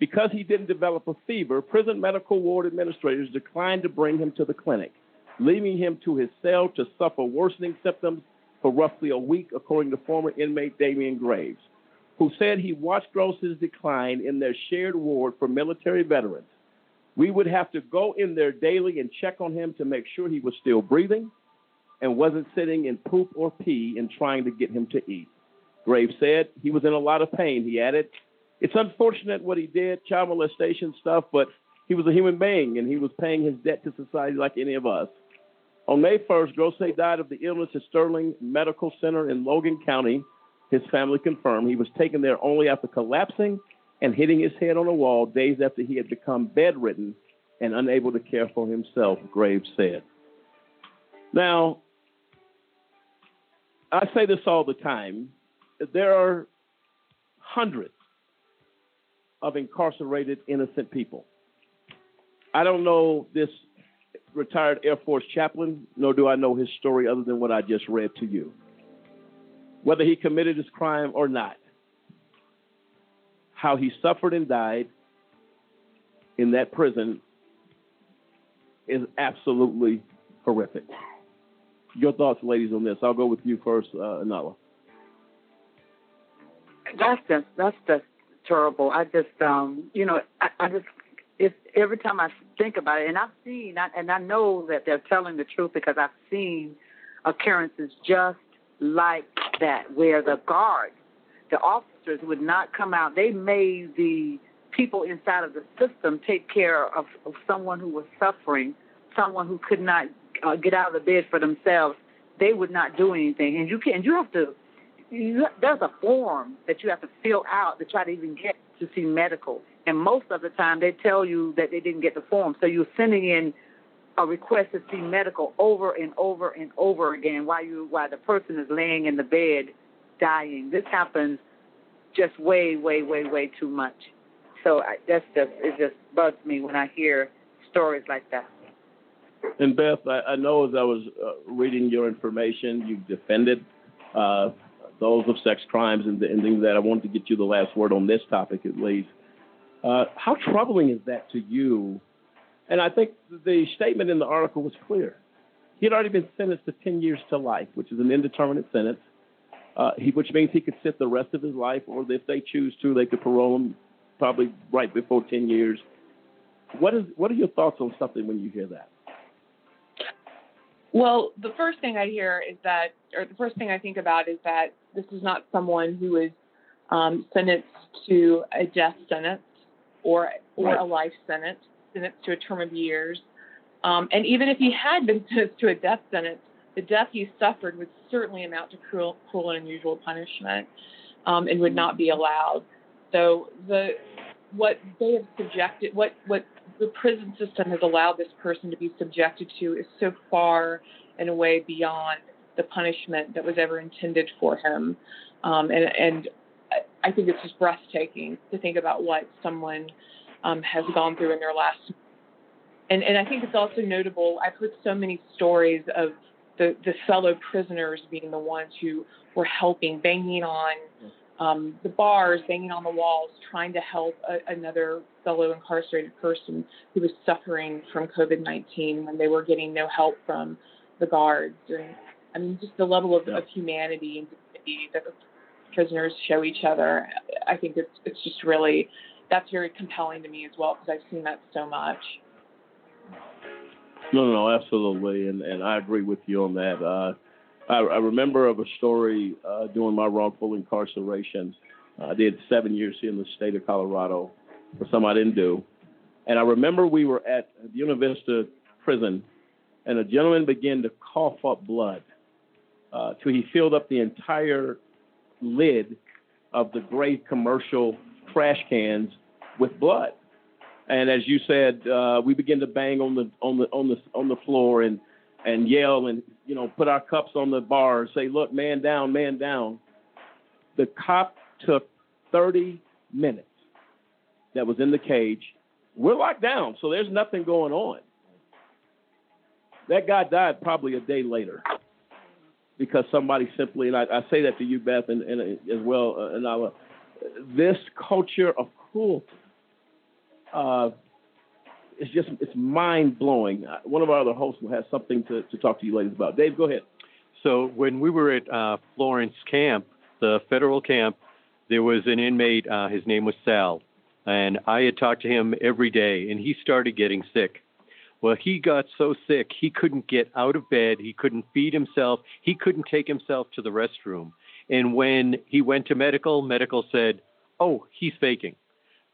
Because he didn't develop a fever, prison medical ward administrators declined to bring him to the clinic, leaving him to his cell to suffer worsening symptoms for roughly a week, according to former inmate Damian Graves, who said he watched Grosse's decline in their shared ward for military veterans. We would have to go in there daily and check on him to make sure he was still breathing and wasn't sitting in poop or pee and trying to get him to eat. Graves said he was in a lot of pain. He added, It's unfortunate what he did, child molestation stuff, but he was a human being and he was paying his debt to society like any of us. On May 1st, Grosse died of the illness at Sterling Medical Center in Logan County. His family confirmed he was taken there only after collapsing and hitting his head on a wall days after he had become bedridden and unable to care for himself, Graves said. Now, I say this all the time. There are hundreds of incarcerated innocent people. I don't know this retired Air Force chaplain, nor do I know his story other than what I just read to you. Whether he committed his crime or not, how he suffered and died in that prison is absolutely horrific. Your thoughts, ladies, on this? I'll go with you first, uh, Anala. That's just that's just terrible. I just um you know I, I just if every time I think about it, and I've seen I, and I know that they're telling the truth because I've seen occurrences just like that where the guards, the officers would not come out. They made the people inside of the system take care of, of someone who was suffering, someone who could not uh, get out of the bed for themselves. They would not do anything, and you can. And you have to. You, there's a form that you have to fill out to try to even get to see medical. And most of the time, they tell you that they didn't get the form, so you're sending in a request to see medical over and over and over again while you while the person is laying in the bed dying. This happens just way, way, way, way too much. So I, that's just it just bugs me when I hear stories like that. And Beth, I, I know as I was uh, reading your information, you've defended uh, those of sex crimes and, things that I wanted to get you the last word on this topic at least. Uh, how troubling is that to you? And I think the statement in the article was clear. He had already been sentenced to 10 years to life, which is an indeterminate sentence, uh, he, which means he could sit the rest of his life, or if they choose to, they could parole him probably right before 10 years. What is what are your thoughts on something when you hear that? Well, the first thing I hear is that, or the first thing I think about is that this is not someone who is um, sentenced to a death sentence or or Right. a life sentence, sentenced to a term of years. Um, and even if he had been *laughs* sentenced to a death sentence, the death he suffered would certainly amount to cruel, cruel and unusual punishment, um, and would not be allowed. So the what they have subjected, what what the prison system has allowed this person to be subjected to, is so far and away beyond the punishment that was ever intended for him. Um, and and I- think it's just breathtaking to think about what someone um, has gone through in their last. And and I think it's also notable. I've heard so many stories of the the fellow prisoners being the ones who were helping, banging on um, the bars, banging on the walls, trying to help a, another fellow incarcerated person who was suffering from COVID 19 when they were getting no help from the guards. And I mean, just the level of, of humanity and dignity that the prisoners show each other. I think it's it's just really that's very compelling to me as well because I've seen that so much. No, no, absolutely, and and I agree with you on that. Uh, I, I remember of a story uh, during my wrongful incarceration. I did seven years here in the state of Colorado for something I didn't do, and I remember we were at Buena Vista Prison, and a gentleman began to cough up blood uh, till he filled up the entire lid of the gray commercial trash cans with blood. And as you said, uh, we begin to bang on the on the on the on the floor and and yell and you know put our cups on the bar and say, "Look, man down, man down." The cop took 30 minutes that was in the cage. We're locked down, so there's nothing going on. That guy died probably a day later because somebody simply, and I, I say that to you, Beth, and, and as well, uh, and I, this culture of cruelty uh, it's just it's mind blowing. One of our other hosts will have something to, to talk to you ladies about. Dave, go ahead. So when we were at uh, Florence camp, the federal camp, there was an inmate. Uh, his name was Sal, and I had talked to him every day, and he started getting sick. Well, he got so sick he couldn't get out of bed. He couldn't feed himself. He couldn't take himself to the restroom. And when he went to medical, medical said, "Oh, he's faking."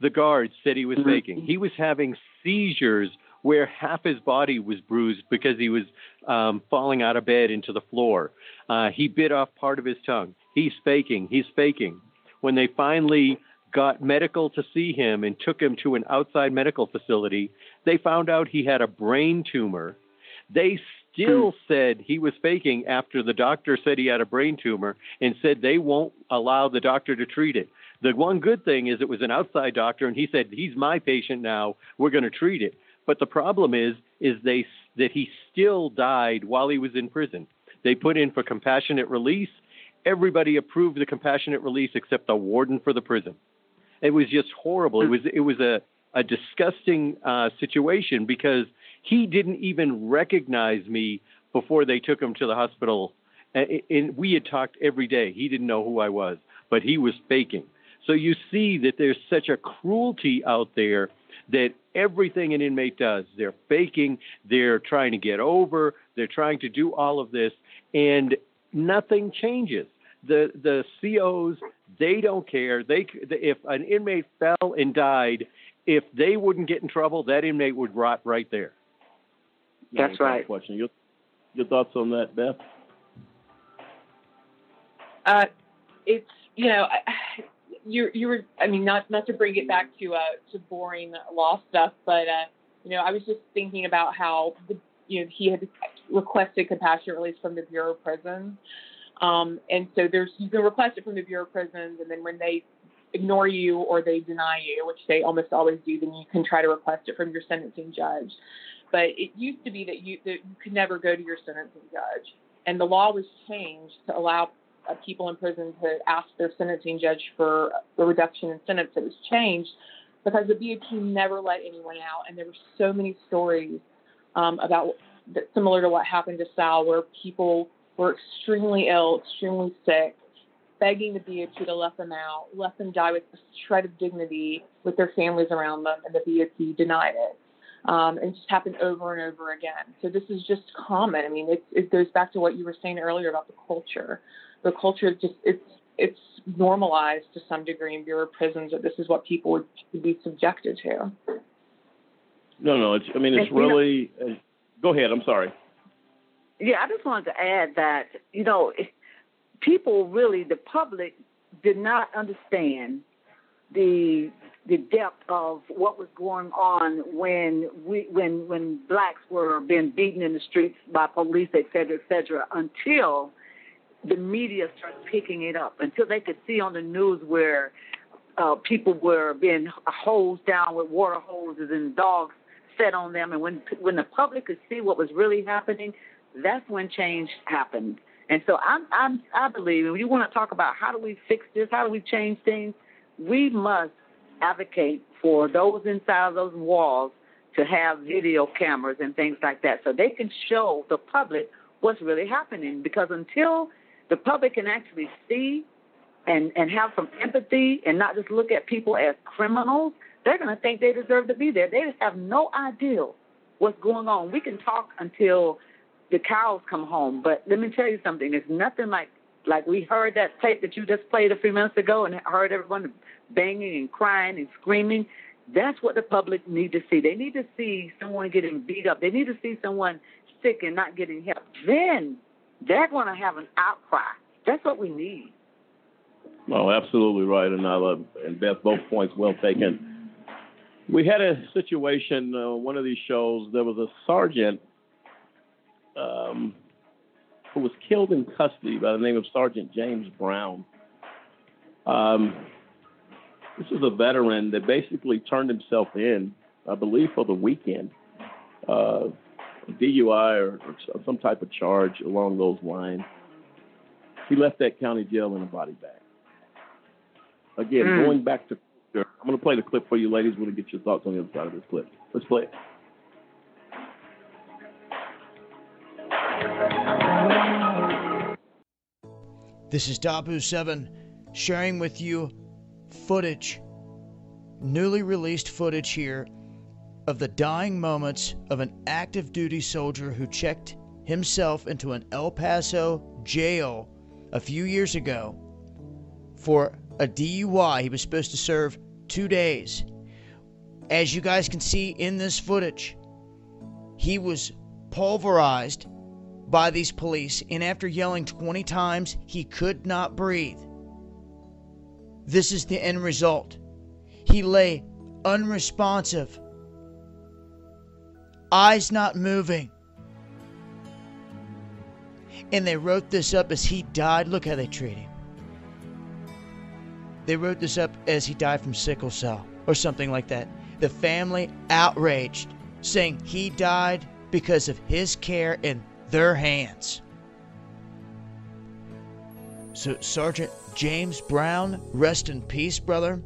The guards said he was faking. He was having seizures where half his body was bruised because he was um, falling out of bed into the floor. Uh, he bit off part of his tongue. He's faking. He's faking. When they finally got medical to see him and took him to an outside medical facility, they found out he had a brain tumor. They still said he was faking after the doctor said he had a brain tumor and said they won't allow the doctor to treat it. The one good thing is it was an outside doctor and he said he's my patient now. We're going to treat it. But the problem is is they that he still died while he was in prison. They put in for compassionate release. Everybody approved the compassionate release except the warden for the prison. It was just horrible. It was it was a a disgusting uh, situation because he didn't even recognize me before they took him to the hospital. And, and we had talked every day. He didn't know who I was, but he was faking. So you see that there's such a cruelty out there that everything an inmate does, they're faking, they're trying to get over, they're trying to do all of this, and nothing changes. The the COs they don't care. They if an inmate fell and died, if they wouldn't get in trouble, that inmate would rot right there. That's right. Question. Your, your thoughts on that, Beth? Uh, it's you know, I, you you were I mean not not to bring it back to uh to boring law stuff, but uh you know I was just thinking about how the you know he had requested compassionate release from the Bureau of Prisons, um and so there's you can request it from the Bureau of Prisons, and then when they ignore you or they deny you, which they almost always do, then you can try to request it from your sentencing judge. But it used to be that you that you could never go to your sentencing judge, and the law was changed to allow uh, people in prison to ask their sentencing judge for a reduction in sentence. that was changed because the BOP never let anyone out, and there were so many stories um, about that similar to what happened to Sal, where people were extremely ill, extremely sick, begging the BOP to let them out, let them die with a shred of dignity with their families around them, and the BOP denied it. Um, and it just happened over and over again. So this is just common. I mean, it, it goes back to what you were saying earlier about the culture. The culture is just it's it's normalized to some degree in Bureau Prisons that this is what people would be subjected to. No, no. It's, I mean, it's really. Uh, go ahead. I'm sorry. Yeah, I just wanted to add that you know, people really, the public, did not understand the the depth of what was going on when we when when blacks were being beaten in the streets by police, et cetera, et cetera, until the media started picking it up, until they could see on the news where uh, people were being hosed down with water hoses and dogs set on them, and when when the public could see what was really happening, that's when change happened. And so I'm, I'm I believe when you want to talk about how do we fix this, how do we change things, we must advocate for those inside those walls to have video cameras and things like that so they can show the public what's really happening. Because until the public can actually see and and have some empathy and not just look at people as criminals they're going to think they deserve to be there they just have no idea what's going on we can talk until the cows come home but let me tell you something it's nothing like like we heard that tape that you just played a few minutes ago and heard everyone banging and crying and screaming. That's what the public need to see. They need to see someone getting beat up. They need to see someone sick and not getting help. Then they're going to have an outcry. That's what we need. No, absolutely right, and I love and Beth, both points well taken. We had a situation, uh, one of these shows. There was a sergeant um, who was killed in custody by the name of Sergeant James Brown. Um, this is a veteran that basically turned himself in, I believe, for the weekend, uh, DUI or, or, some type of charge along those lines. He left that county jail in a body bag. Again, mm. going back to, I'm going to play the clip for you, ladies. We're going to get your thoughts on the other side of this clip. Let's play it. This is Dabu7 sharing with you footage, newly released footage here of the dying moments of an active duty soldier who checked himself into an El Paso jail a few years ago for a DUI. He was supposed to serve two days. As you guys can see in this footage, he was pulverized by these police, and after yelling 20 times, he could not breathe. This is the end result. He lay unresponsive, eyes not moving, And they wrote this up as he died. Look how they treat him. They wrote this up as he died from sickle cell or something like that. The family outraged, saying he died because of his care in their hands. So, Sergeant James Brown, rest in peace, brother.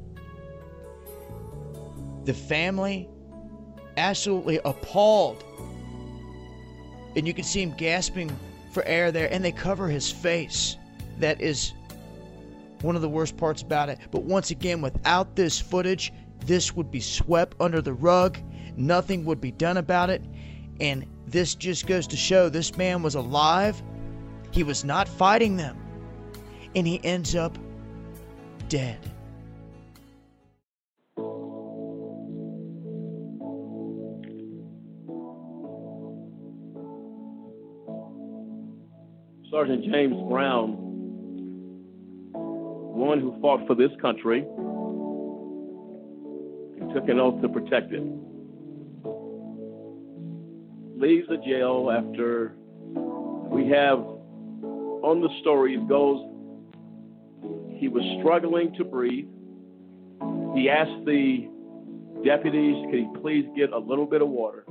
The family absolutely appalled. And you can see him gasping for air there, and they cover his face. That is one of the worst parts about it. But once again, without this footage, this would be swept under the rug. Nothing would be done about it. And this just goes to show this man was alive. He was not fighting them. And he ends up dead. Sergeant James Brown, one who fought for this country and took an oath to protect it, leaves the jail after we have on the story it goes he was struggling to breathe. He asked the deputies, could he please get a little bit of water?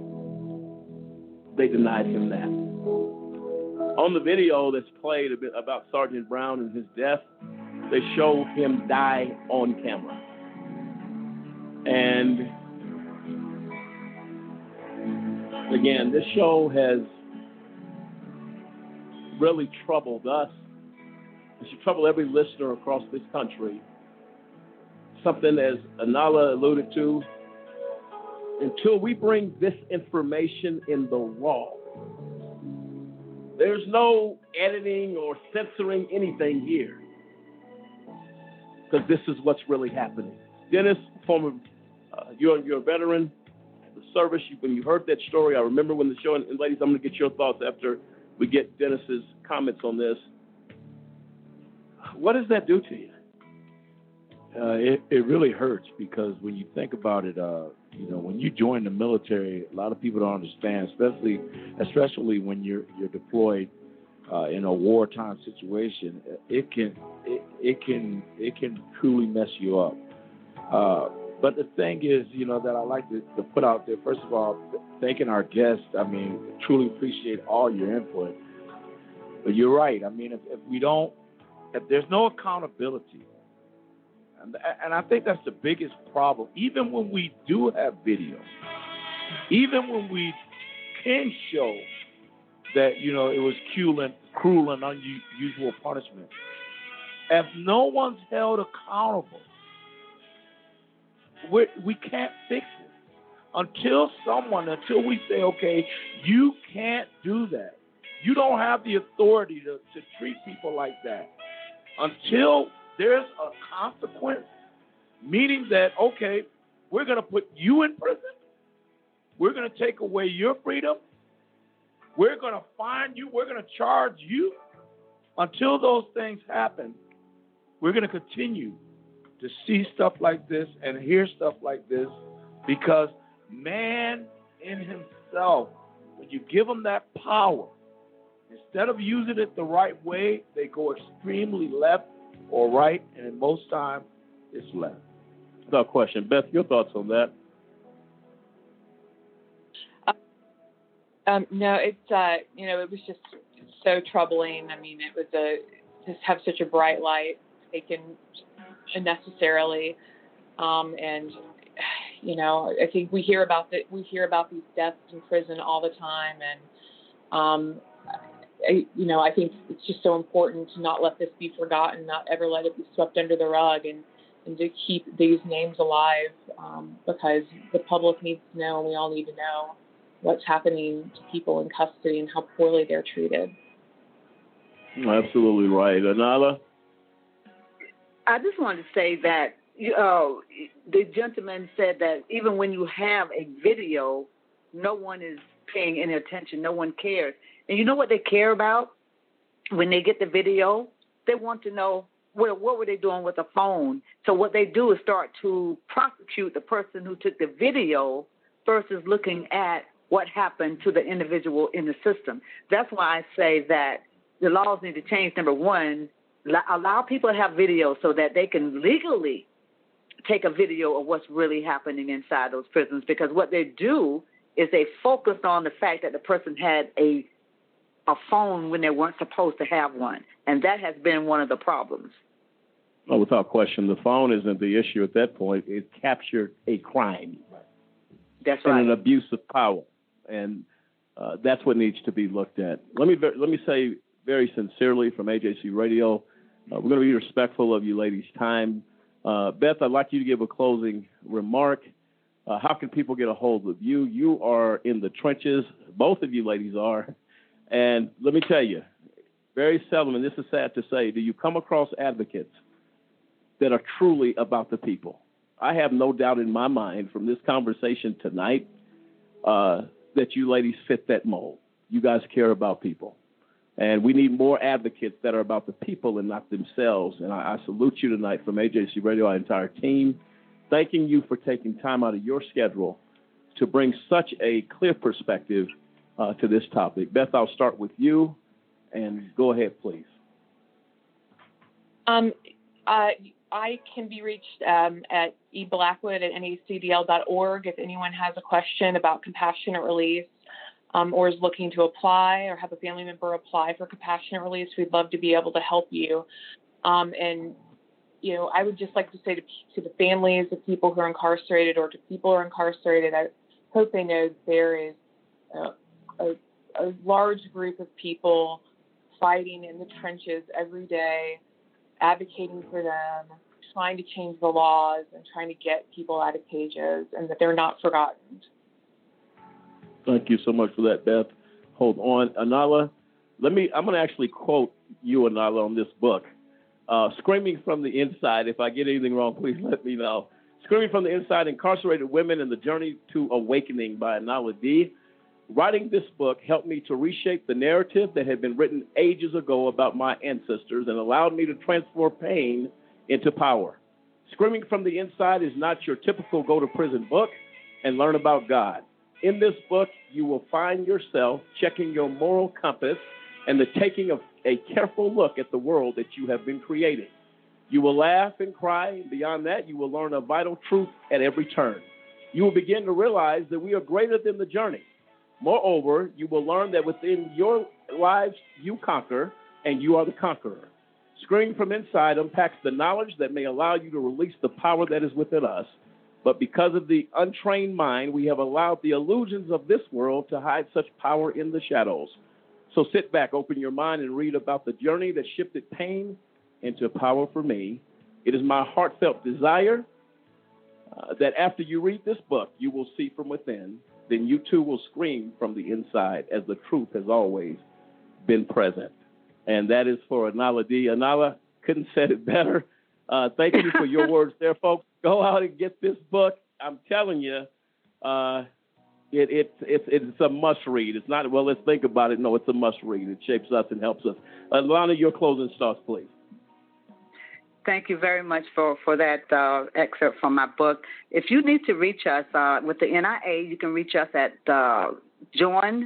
They denied him that. On the video that's played a bit about Sergeant Brown and his death, they show him die on camera. And again, this show has really troubled us. It should trouble every listener across this country. Something as Anala alluded to, until we bring this information in the raw, there's no editing or censoring anything here. Because this is what's really happening. Dennis, former, uh, you're, you're a veteran of the service. You, when you heard that story, I remember when the show, and, and ladies, I'm going to get your thoughts after we get Dennis's comments on this. What does that do to you? Uh, it it really hurts because when you think about it, uh, you know, when you join the military, a lot of people don't understand, especially especially when you're you're deployed uh, in a wartime situation. It can it, it can it can truly mess you up. Uh, but the thing is, you know, that I like to, to put out there. First of all, thanking our guests. I mean, truly appreciate all your input. But you're right. I mean, if, if we don't, if there's no accountability and, and I think that's the biggest problem. Even when we do have video, even when we can show that you know it was cruel and cruel and unusual punishment, if no one's held accountable, we we can't fix it until someone until we say, okay, you can't do that. You don't have the authority to, to treat people like that. Until there's a consequence, meaning that, okay, we're going to put you in prison. We're going to take away your freedom. We're going to fine you. We're going to charge you. Until those things happen, we're going to continue to see stuff like this and hear stuff like this because man in himself, when you give them that power, instead of using it the right way, they go extremely left or right, and in most time, it's left. Without question. Beth, your thoughts on that? Um, no, it's uh, you know, it was just so troubling. I mean, it was a just have such a bright light taken unnecessarily, um, and you know, I think we hear about that. We hear about these deaths in prison all the time, and um, I, you know, I think it's just so important to not let this be forgotten, not ever let it be swept under the rug, and and to keep these names alive um, because the public needs to know, and we all need to know what's happening to people in custody and how poorly they're treated. Absolutely right, Anala. I just wanted to say that uh, the gentleman said that even when you have a video, no one is paying any attention. No one cares. And you know what they care about when they get the video? They want to know well, what were they doing with the phone? So what they do is start to prosecute the person who took the video versus looking at what happened to the individual in the system. That's why I say that the laws need to change. Number one, allow people to have video so that they can legally take a video of what's really happening inside those prisons. Because what they do is they focus on the fact that the person had a a phone when they weren't supposed to have one, and that has been one of the problems. Oh, without question, the phone isn't the issue at that point. It captured a crime. That's and right. an abuse of power, and uh, that's what needs to be looked at. Let me let me say very sincerely from AJC Radio, uh, we're going to be respectful of you ladies' time. Uh, Beth, I'd like you to give a closing remark. Uh, how can people get a hold of you? You are in the trenches. Both of you ladies are. And let me tell you, very seldom, and this is sad to say, do you come across advocates that are truly about the people. I have no doubt in my mind from this conversation tonight uh, that you ladies fit that mold. You guys care about people. And we need more advocates that are about the people and not themselves. And I, I salute you tonight from AJC Radio, our entire team, thanking you for taking time out of your schedule to bring such a clear perspective uh, to this topic. Beth, I'll start with you, and go ahead, please. Um, uh, I can be reached um, at eblackwood at nacdl.org if anyone has a question about compassionate release um, or is looking to apply or have a family member apply for compassionate release. We'd love to be able to help you. Um, and, you know, I would just like to say to, to the families of people who are incarcerated or to people who are incarcerated, I hope they know there is a, a, a large group of people fighting in the trenches every day advocating for them, trying to change the laws, and trying to get people out of cages, and that they're not forgotten. Thank you so much for that, Beth. Hold on, Anala. Let me. I'm going to actually quote you, Anala, on this book. Uh, Screaming from the inside. If I get anything wrong, please let me know. Screaming from the inside: Incarcerated Women and the Journey to Awakening by Anala D. Writing this book helped me to reshape the narrative that had been written ages ago about my ancestors and allowed me to transform pain into power. Screaming from the Inside is not your typical go to prison book and learn about God. In this book, you will find yourself checking your moral compass and the taking of a careful look at the world that you have been creating. You will laugh and cry. Beyond that, you will learn a vital truth at every turn. You will begin to realize that we are greater than the journey. Moreover, you will learn that within your lives you conquer, and you are the conqueror. Screaming from inside unpacks the knowledge that may allow you to release the power that is within us. But because of the untrained mind, we have allowed the illusions of this world to hide such power in the shadows. So sit back, open your mind, and read about the journey that shifted pain into power for me. It is my heartfelt desire uh, that after you read this book, you will see from within then you too will scream from the inside as the truth has always been present. And that is for Anala D. Anala couldn't said it better. Uh, thank you for your *laughs* words there, folks. Go out and get this book. I'm telling you, uh, it, it, it, it's a must read. It's not, well, let's think about it. No, it's a must read. It shapes us and helps us. Alana, your closing thoughts, please. Thank you very much for, for that uh, excerpt from my book. If you need to reach us uh, with the NIA, you can reach us at uh, joinnia.com.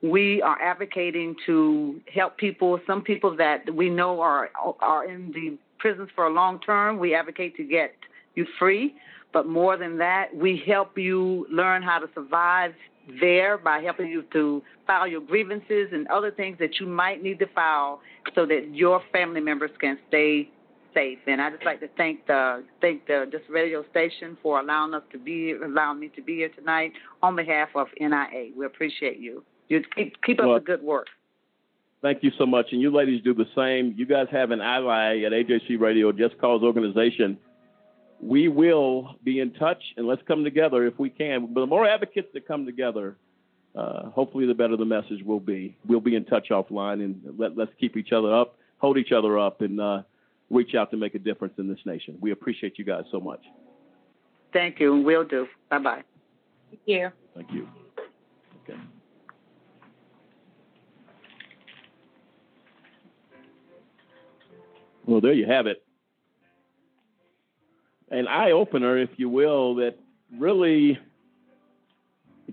We are advocating to help people, some people that we know are are in the prisons for a long term. We advocate to get you free, but more than that, we help you learn how to survive there by helping you to file your grievances and other things that you might need to file so that your family members can stay safe. And I just like to thank the thank the this radio station for allowing us to be allowing me to be here tonight on behalf of NIA. We appreciate you. You keep keep up well, the good work. Thank you so much, and you ladies do the same. You guys have an ally at AJC Radio, Just Cause Organization. We will be in touch, and let's come together if we can. But the more advocates that come together, uh, hopefully, the better the message will be. We'll be in touch offline, and let, let's keep each other up, hold each other up, and uh, reach out to make a difference in this nation. We appreciate you guys so much. Thank you. We'll do. Bye bye. Thank you. Thank you. Okay. Well, there you have it. An eye opener, if you will, that really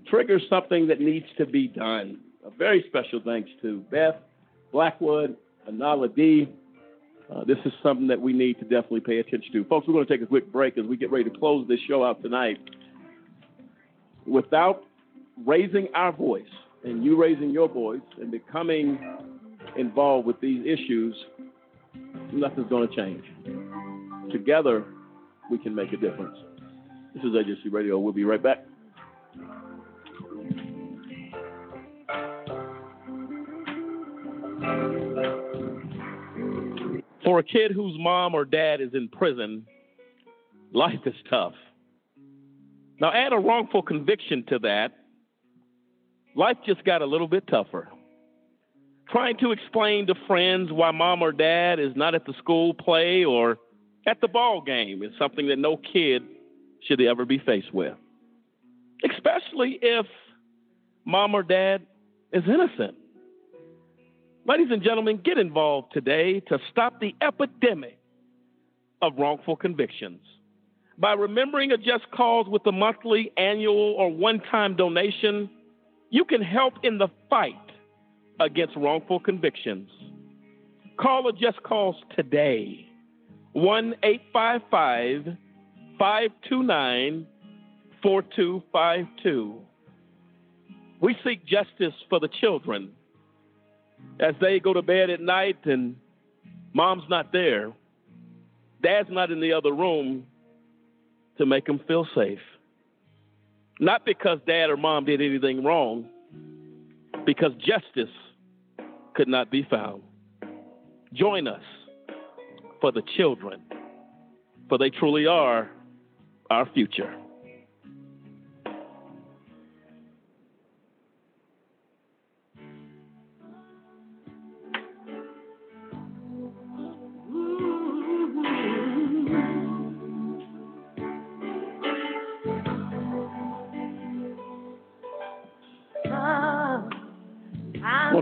triggers something that needs to be done. a very special thanks to Beth Blackwood, Anala D. Uh, this is something that we need to definitely pay attention to. Folks, we're going to take a quick break as we get ready to close this show out tonight. Without raising our voice and you raising your voice and becoming involved with these issues, nothing's going to change. Together, we can make a difference. This is AJC Radio. We'll be right back. For a kid whose mom or dad is in prison, life is tough. Now, add a wrongful conviction to that, life just got a little bit tougher. Trying to explain to friends why mom or dad is not at the school play or at the ball game is something that no kid should ever be faced with, especially if mom or dad is innocent. Ladies and gentlemen, get involved today to stop the epidemic of wrongful convictions. By remembering a just cause with a monthly, annual, or one time donation, you can help in the fight against wrongful convictions. Call a just cause today 1 855 529 4252. We seek justice for the children as they go to bed at night and mom's not there, dad's not in the other room to make them feel safe. Not because dad or mom did anything wrong, because justice could not be found. Join us for the children, for they truly are our future.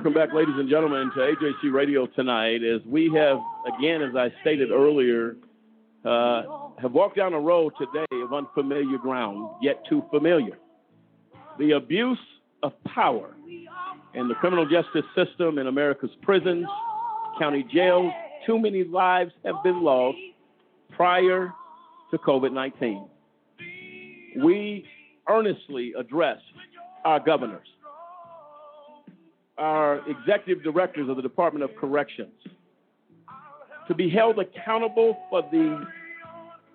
Welcome back, ladies and gentlemen, to AJC Radio tonight. As we have, again, as I stated earlier, uh, have walked down a road today of unfamiliar ground, yet too familiar. The abuse of power in the criminal justice system in America's prisons, county jails. Too many lives have been lost prior to COVID 19. We earnestly address our governors our executive directors of the Department of Corrections to be held accountable for the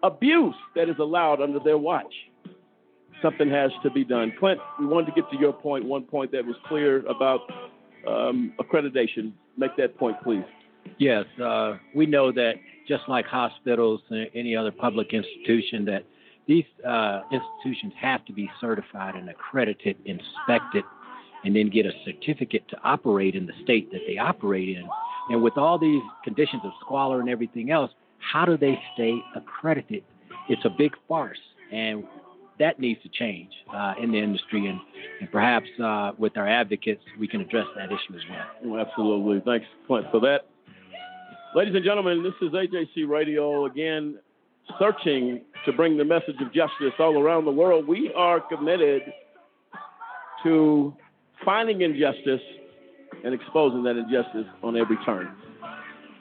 abuse that is allowed under their watch. Something has to be done. Clint, we wanted to get to your point, one point that was clear about um, accreditation. Make that point, please. Yes, uh, we know that just like hospitals and any other public institution, that these uh, institutions have to be certified and accredited, inspected, and then get a certificate to operate in the state that they operate in. And with all these conditions of squalor and everything else, how do they stay accredited? It's a big farce, and that needs to change uh, in the industry. And, and perhaps uh, with our advocates, we can address that issue as well. well. Absolutely. Thanks, Clint, for that. Ladies and gentlemen, this is AJC Radio again, searching to bring the message of justice all around the world. We are committed to finding injustice and exposing that injustice on every turn.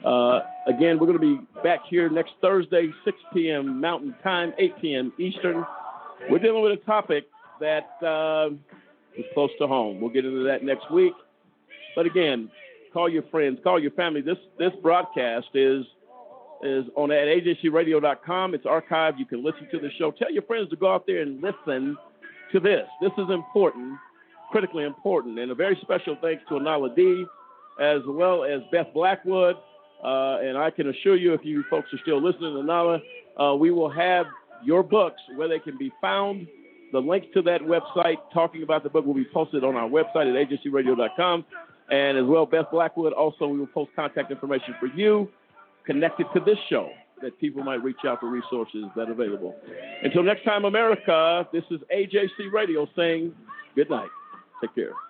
Uh, again, we're going to be back here next Thursday, 6 p.m. Mountain Time, 8 p.m. Eastern. We're dealing with a topic that uh, is close to home. We'll get into that next week. But again, call your friends, call your family. This this broadcast is is on at ajcradio.com. It's archived. You can listen to the show. Tell your friends to go out there and listen to this. This is important critically important. And a very special thanks to Anala D, as well as Beth Blackwood. Uh, and I can assure you, if you folks are still listening Anala, uh, we will have your books where they can be found. The link to that website talking about the book will be posted on our website at ajcradio.com. And as well, Beth Blackwood, also, we will post contact information for you connected to this show that people might reach out for resources that are available. Until next time, America, this is AJC Radio saying good night. Take care.